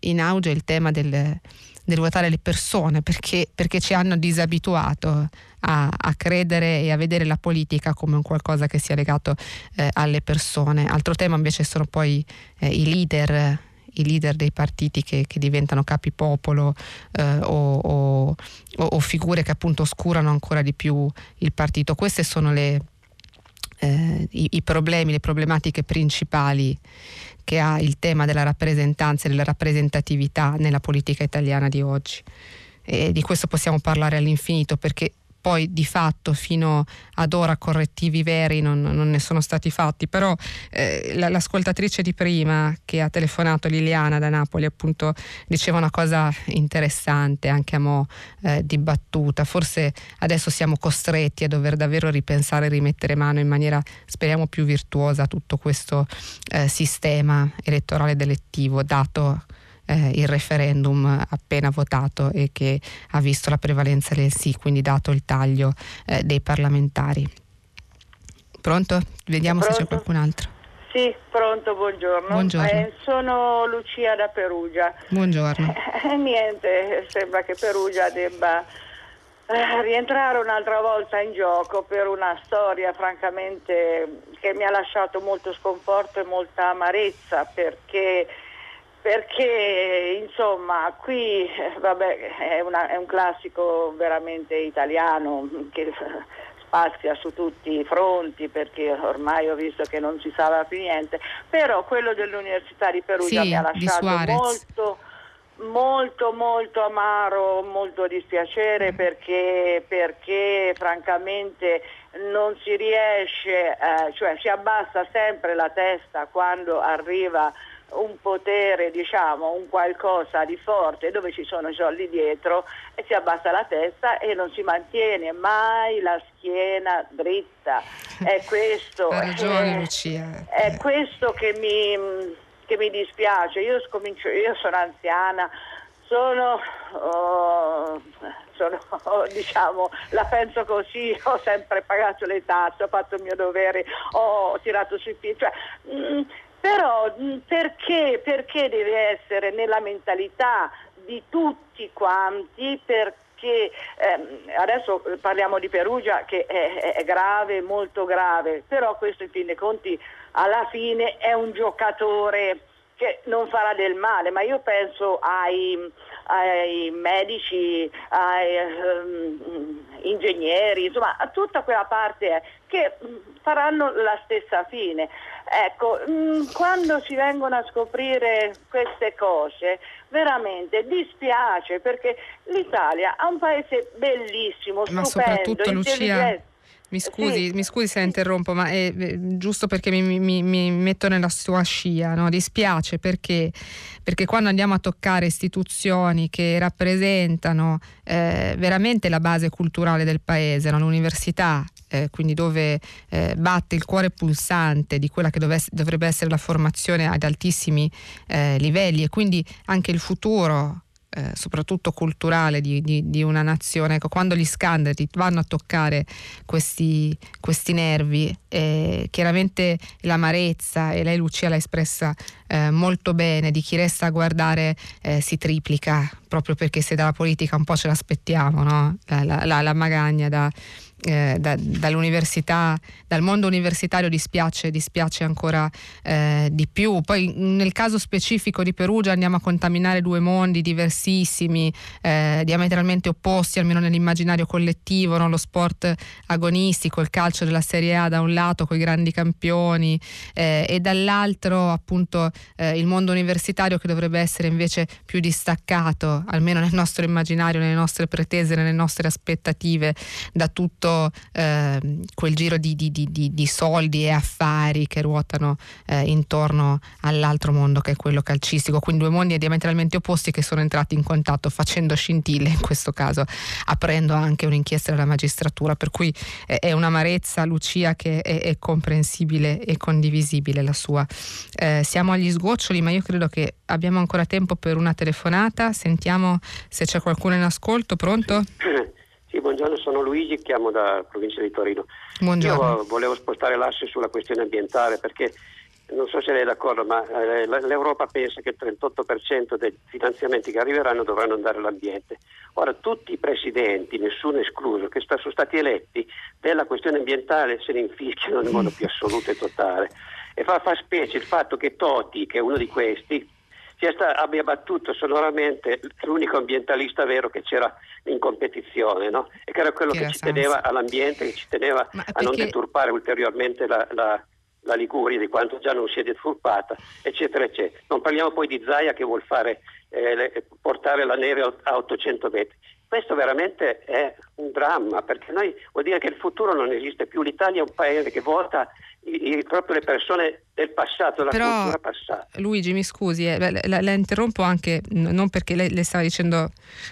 in auge il tema del, del ruotare le persone perché, perché ci hanno disabituato a, a, credere e a vedere la politica come un qualcosa che sia legato eh, alle persone. Altro tema invece sono poi eh, i leader i leader dei partiti che, che diventano capipopolo eh, o, o, o, figure che appunto oscurano ancora di più il partito. Questi sono le, eh, i, i, problemi, le problematiche principali che ha il tema della rappresentanza e della rappresentatività nella politica italiana di oggi. E di questo possiamo parlare all'infinito perché poi di fatto fino ad ora correttivi veri non, non ne sono stati fatti, però eh, l'ascoltatrice di prima che ha telefonato Liliana da Napoli appunto diceva una cosa interessante, anche a mo' eh, dibattuta, forse adesso siamo costretti a dover davvero ripensare e rimettere mano in maniera speriamo più virtuosa a tutto questo eh, sistema elettorale delettivo dato eh, il referendum appena votato e che ha visto la prevalenza del sì, quindi dato il taglio eh, dei parlamentari. Pronto? Vediamo pronto? se c'è qualcun altro. Sì, pronto, buongiorno. buongiorno. Eh, sono Lucia da Perugia. Buongiorno. (laughs) Eh, niente, sembra che Perugia debba eh, rientrare un'altra volta in gioco per una storia francamente che mi ha lasciato molto sconforto e molta amarezza perché perché insomma qui vabbè, è, una, è, un classico veramente italiano che (laughs) spazia su tutti i fronti perché ormai ho visto che non si sa più niente, però quello dell'Università di Perugia sì, mi ha lasciato molto molto molto amaro, molto dispiacere mm. perché, perché francamente non si riesce, eh, cioè si abbassa sempre la testa quando arriva un potere, diciamo, un qualcosa di forte dove ci sono i soldi dietro e si abbassa la testa e non si mantiene mai la schiena dritta. È (laughs) questo, ragione, Lucia. È questo che mi, che mi dispiace. Io, scomincio, io sono anziana, sono, oh, sono diciamo, la penso così, ho sempre pagato le tasse, ho fatto il mio dovere, ho tirato sui piedi. Cioè, mm, però perché, perché deve essere nella mentalità di tutti quanti? Perché ehm, adesso parliamo di Perugia che è, è, grave, molto grave, però questo in fin dei conti alla fine è un giocatore che non farà del male, ma io penso ai, ai medici, ai um, ingegneri, insomma a tutta quella parte che faranno la stessa fine. Ecco, quando si vengono a scoprire queste cose, veramente dispiace perché l'Italia è un paese bellissimo, Ma stupendo, intelligente. Mi scusi, sì. mi scusi se la interrompo, ma è, è giusto perché mi, mi, mi, metto nella sua scia, no? dispiace perché, perché, quando andiamo a toccare istituzioni che rappresentano eh, veramente la base culturale del paese, no? l'università, eh, quindi dove eh, batte il cuore pulsante di quella che dovesse, dovrebbe essere la formazione ad altissimi eh, livelli e quindi anche il futuro eh, soprattutto culturale di, di, di, una nazione, ecco, quando gli scandali vanno a toccare questi, questi nervi, eh, chiaramente l'amarezza, e lei Lucia l'ha espressa eh, molto bene, di chi resta a guardare eh, si triplica, proprio perché se dalla politica un po' ce l'aspettiamo, no? la, la, la, la magagna da eh, da, dall'università, dal mondo universitario dispiace, dispiace ancora eh, di più. Poi nel caso specifico di Perugia andiamo a contaminare due mondi diversissimi, eh, diametralmente opposti, almeno nell'immaginario collettivo, no? lo sport agonistico, il calcio della Serie A da un lato con i grandi campioni eh, e dall'altro appunto eh, il mondo universitario che dovrebbe essere invece più distaccato, almeno nel nostro immaginario, nelle nostre pretese, nelle nostre aspettative da tutto eh, quel giro di, di, di, di, soldi e affari che ruotano eh, intorno all'altro mondo che è quello calcistico, quindi due mondi diametralmente opposti che sono entrati in contatto facendo scintille, in questo caso aprendo anche un'inchiesta della magistratura, per cui eh, è un'amarezza Lucia che è, è, comprensibile e condivisibile la sua. Eh, siamo agli sgoccioli, ma io credo che abbiamo ancora tempo per una telefonata, sentiamo se c'è qualcuno in ascolto, pronto? Sì, (clears throat) buongiorno, sono Luigi, chiamo da provincia di Torino. Buongiorno. Io volevo spostare l'asse sulla questione ambientale perché non so se lei è d'accordo, ma eh, l'Europa pensa che il 38% dei finanziamenti che arriveranno dovranno andare all'ambiente. Ora, tutti i presidenti, nessuno escluso, che sono stati eletti della questione ambientale se ne infischiano nel modo più assoluto e totale. E fa, fa specie il fatto che Toti, che è uno di questi, sta, abbia battuto sonoramente l'unico ambientalista vero che c'era in competizione, no? e che era quello che, che ci teneva all'ambiente, che ci teneva perché... a non deturpare ulteriormente la, la, la, Liguria di quanto già non si è deturpata, eccetera, eccetera. Non parliamo poi di Zaia che vuol fare, eh, portare la neve a 800 metri. Questo veramente è un dramma perché noi vuol dire che il futuro non esiste più. L'Italia è un paese che vota i, i, proprio le persone del passato, della Però, cultura passata. Luigi, mi scusi, eh, la, la, interrompo anche non perché lei, lei stava dicendo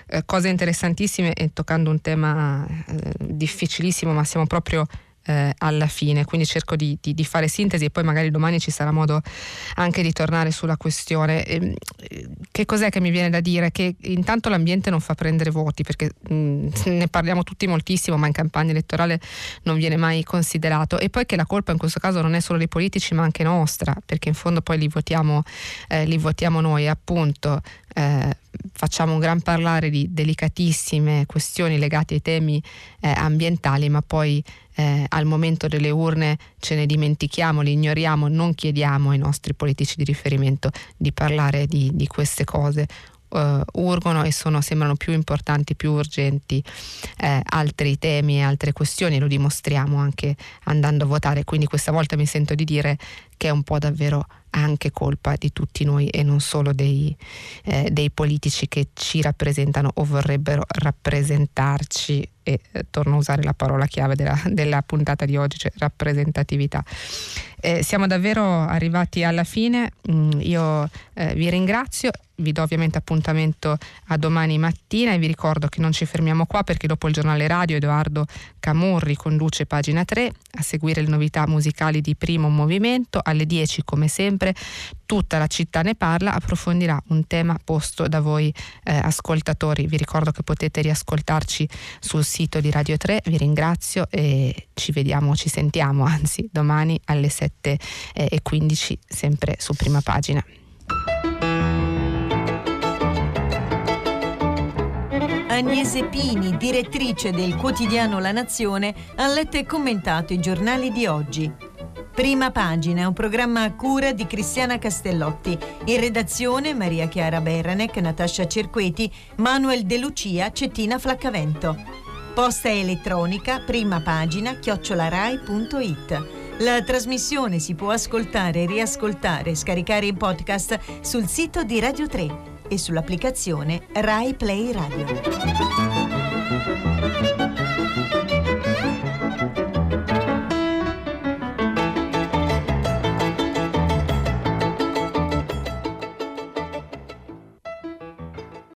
eh, cose interessantissime e toccando un tema eh, difficilissimo, ma siamo proprio eh, alla fine, quindi cerco di, di, di, fare sintesi e poi magari domani ci sarà modo anche di tornare sulla questione. E, ehm, che cos'è che mi viene da dire? Che intanto l'ambiente non fa prendere voti, perché mh, mm, ne parliamo tutti moltissimo, ma in campagna elettorale non viene mai considerato, e poi che la colpa in questo caso non è solo dei politici ma anche nostra, perché in fondo poi li votiamo, eh, li votiamo noi, appunto. Eh, facciamo un gran parlare di delicatissime questioni legate ai temi eh, ambientali, ma poi eh, al momento delle urne ce ne dimentichiamo, li ignoriamo, non chiediamo ai nostri politici di riferimento di parlare di, di queste cose. Uh, urgono e sono, sembrano più importanti, più urgenti eh, altri temi e altre questioni, lo dimostriamo anche andando a votare, quindi questa volta mi sento di dire che è un po' davvero anche colpa di tutti noi e non solo dei, eh, dei politici che ci rappresentano o vorrebbero rappresentarci. E eh, torno a usare la parola chiave della, della puntata di oggi, cioè rappresentatività. Eh, siamo davvero arrivati alla fine, mm, io eh, vi ringrazio. Vi do ovviamente appuntamento a domani mattina e vi ricordo che non ci fermiamo qua perché dopo il giornale radio Edoardo Camurri conduce pagina 3 a seguire le novità musicali di Primo Movimento alle 10 come sempre tutta la città ne parla approfondirà un tema posto da voi eh, ascoltatori. Vi ricordo che potete riascoltarci sul sito di Radio 3 vi ringrazio e ci vediamo ci sentiamo anzi domani alle 7 eh, 15 sempre su prima pagina. Agnese Pini, direttrice del quotidiano La Nazione, ha letto e commentato i giornali di oggi. Prima pagina un programma a cura di Cristiana Castellotti. In redazione Maria Chiara Beranec, Natascia Cerqueti, Manuel De Lucia, Cettina Flaccavento. Posta elettronica, prima pagina, chiocciolarai.it. La trasmissione si può ascoltare, riascoltare e scaricare in podcast sul sito di Radio 3 e sull'applicazione Rai Play Radio.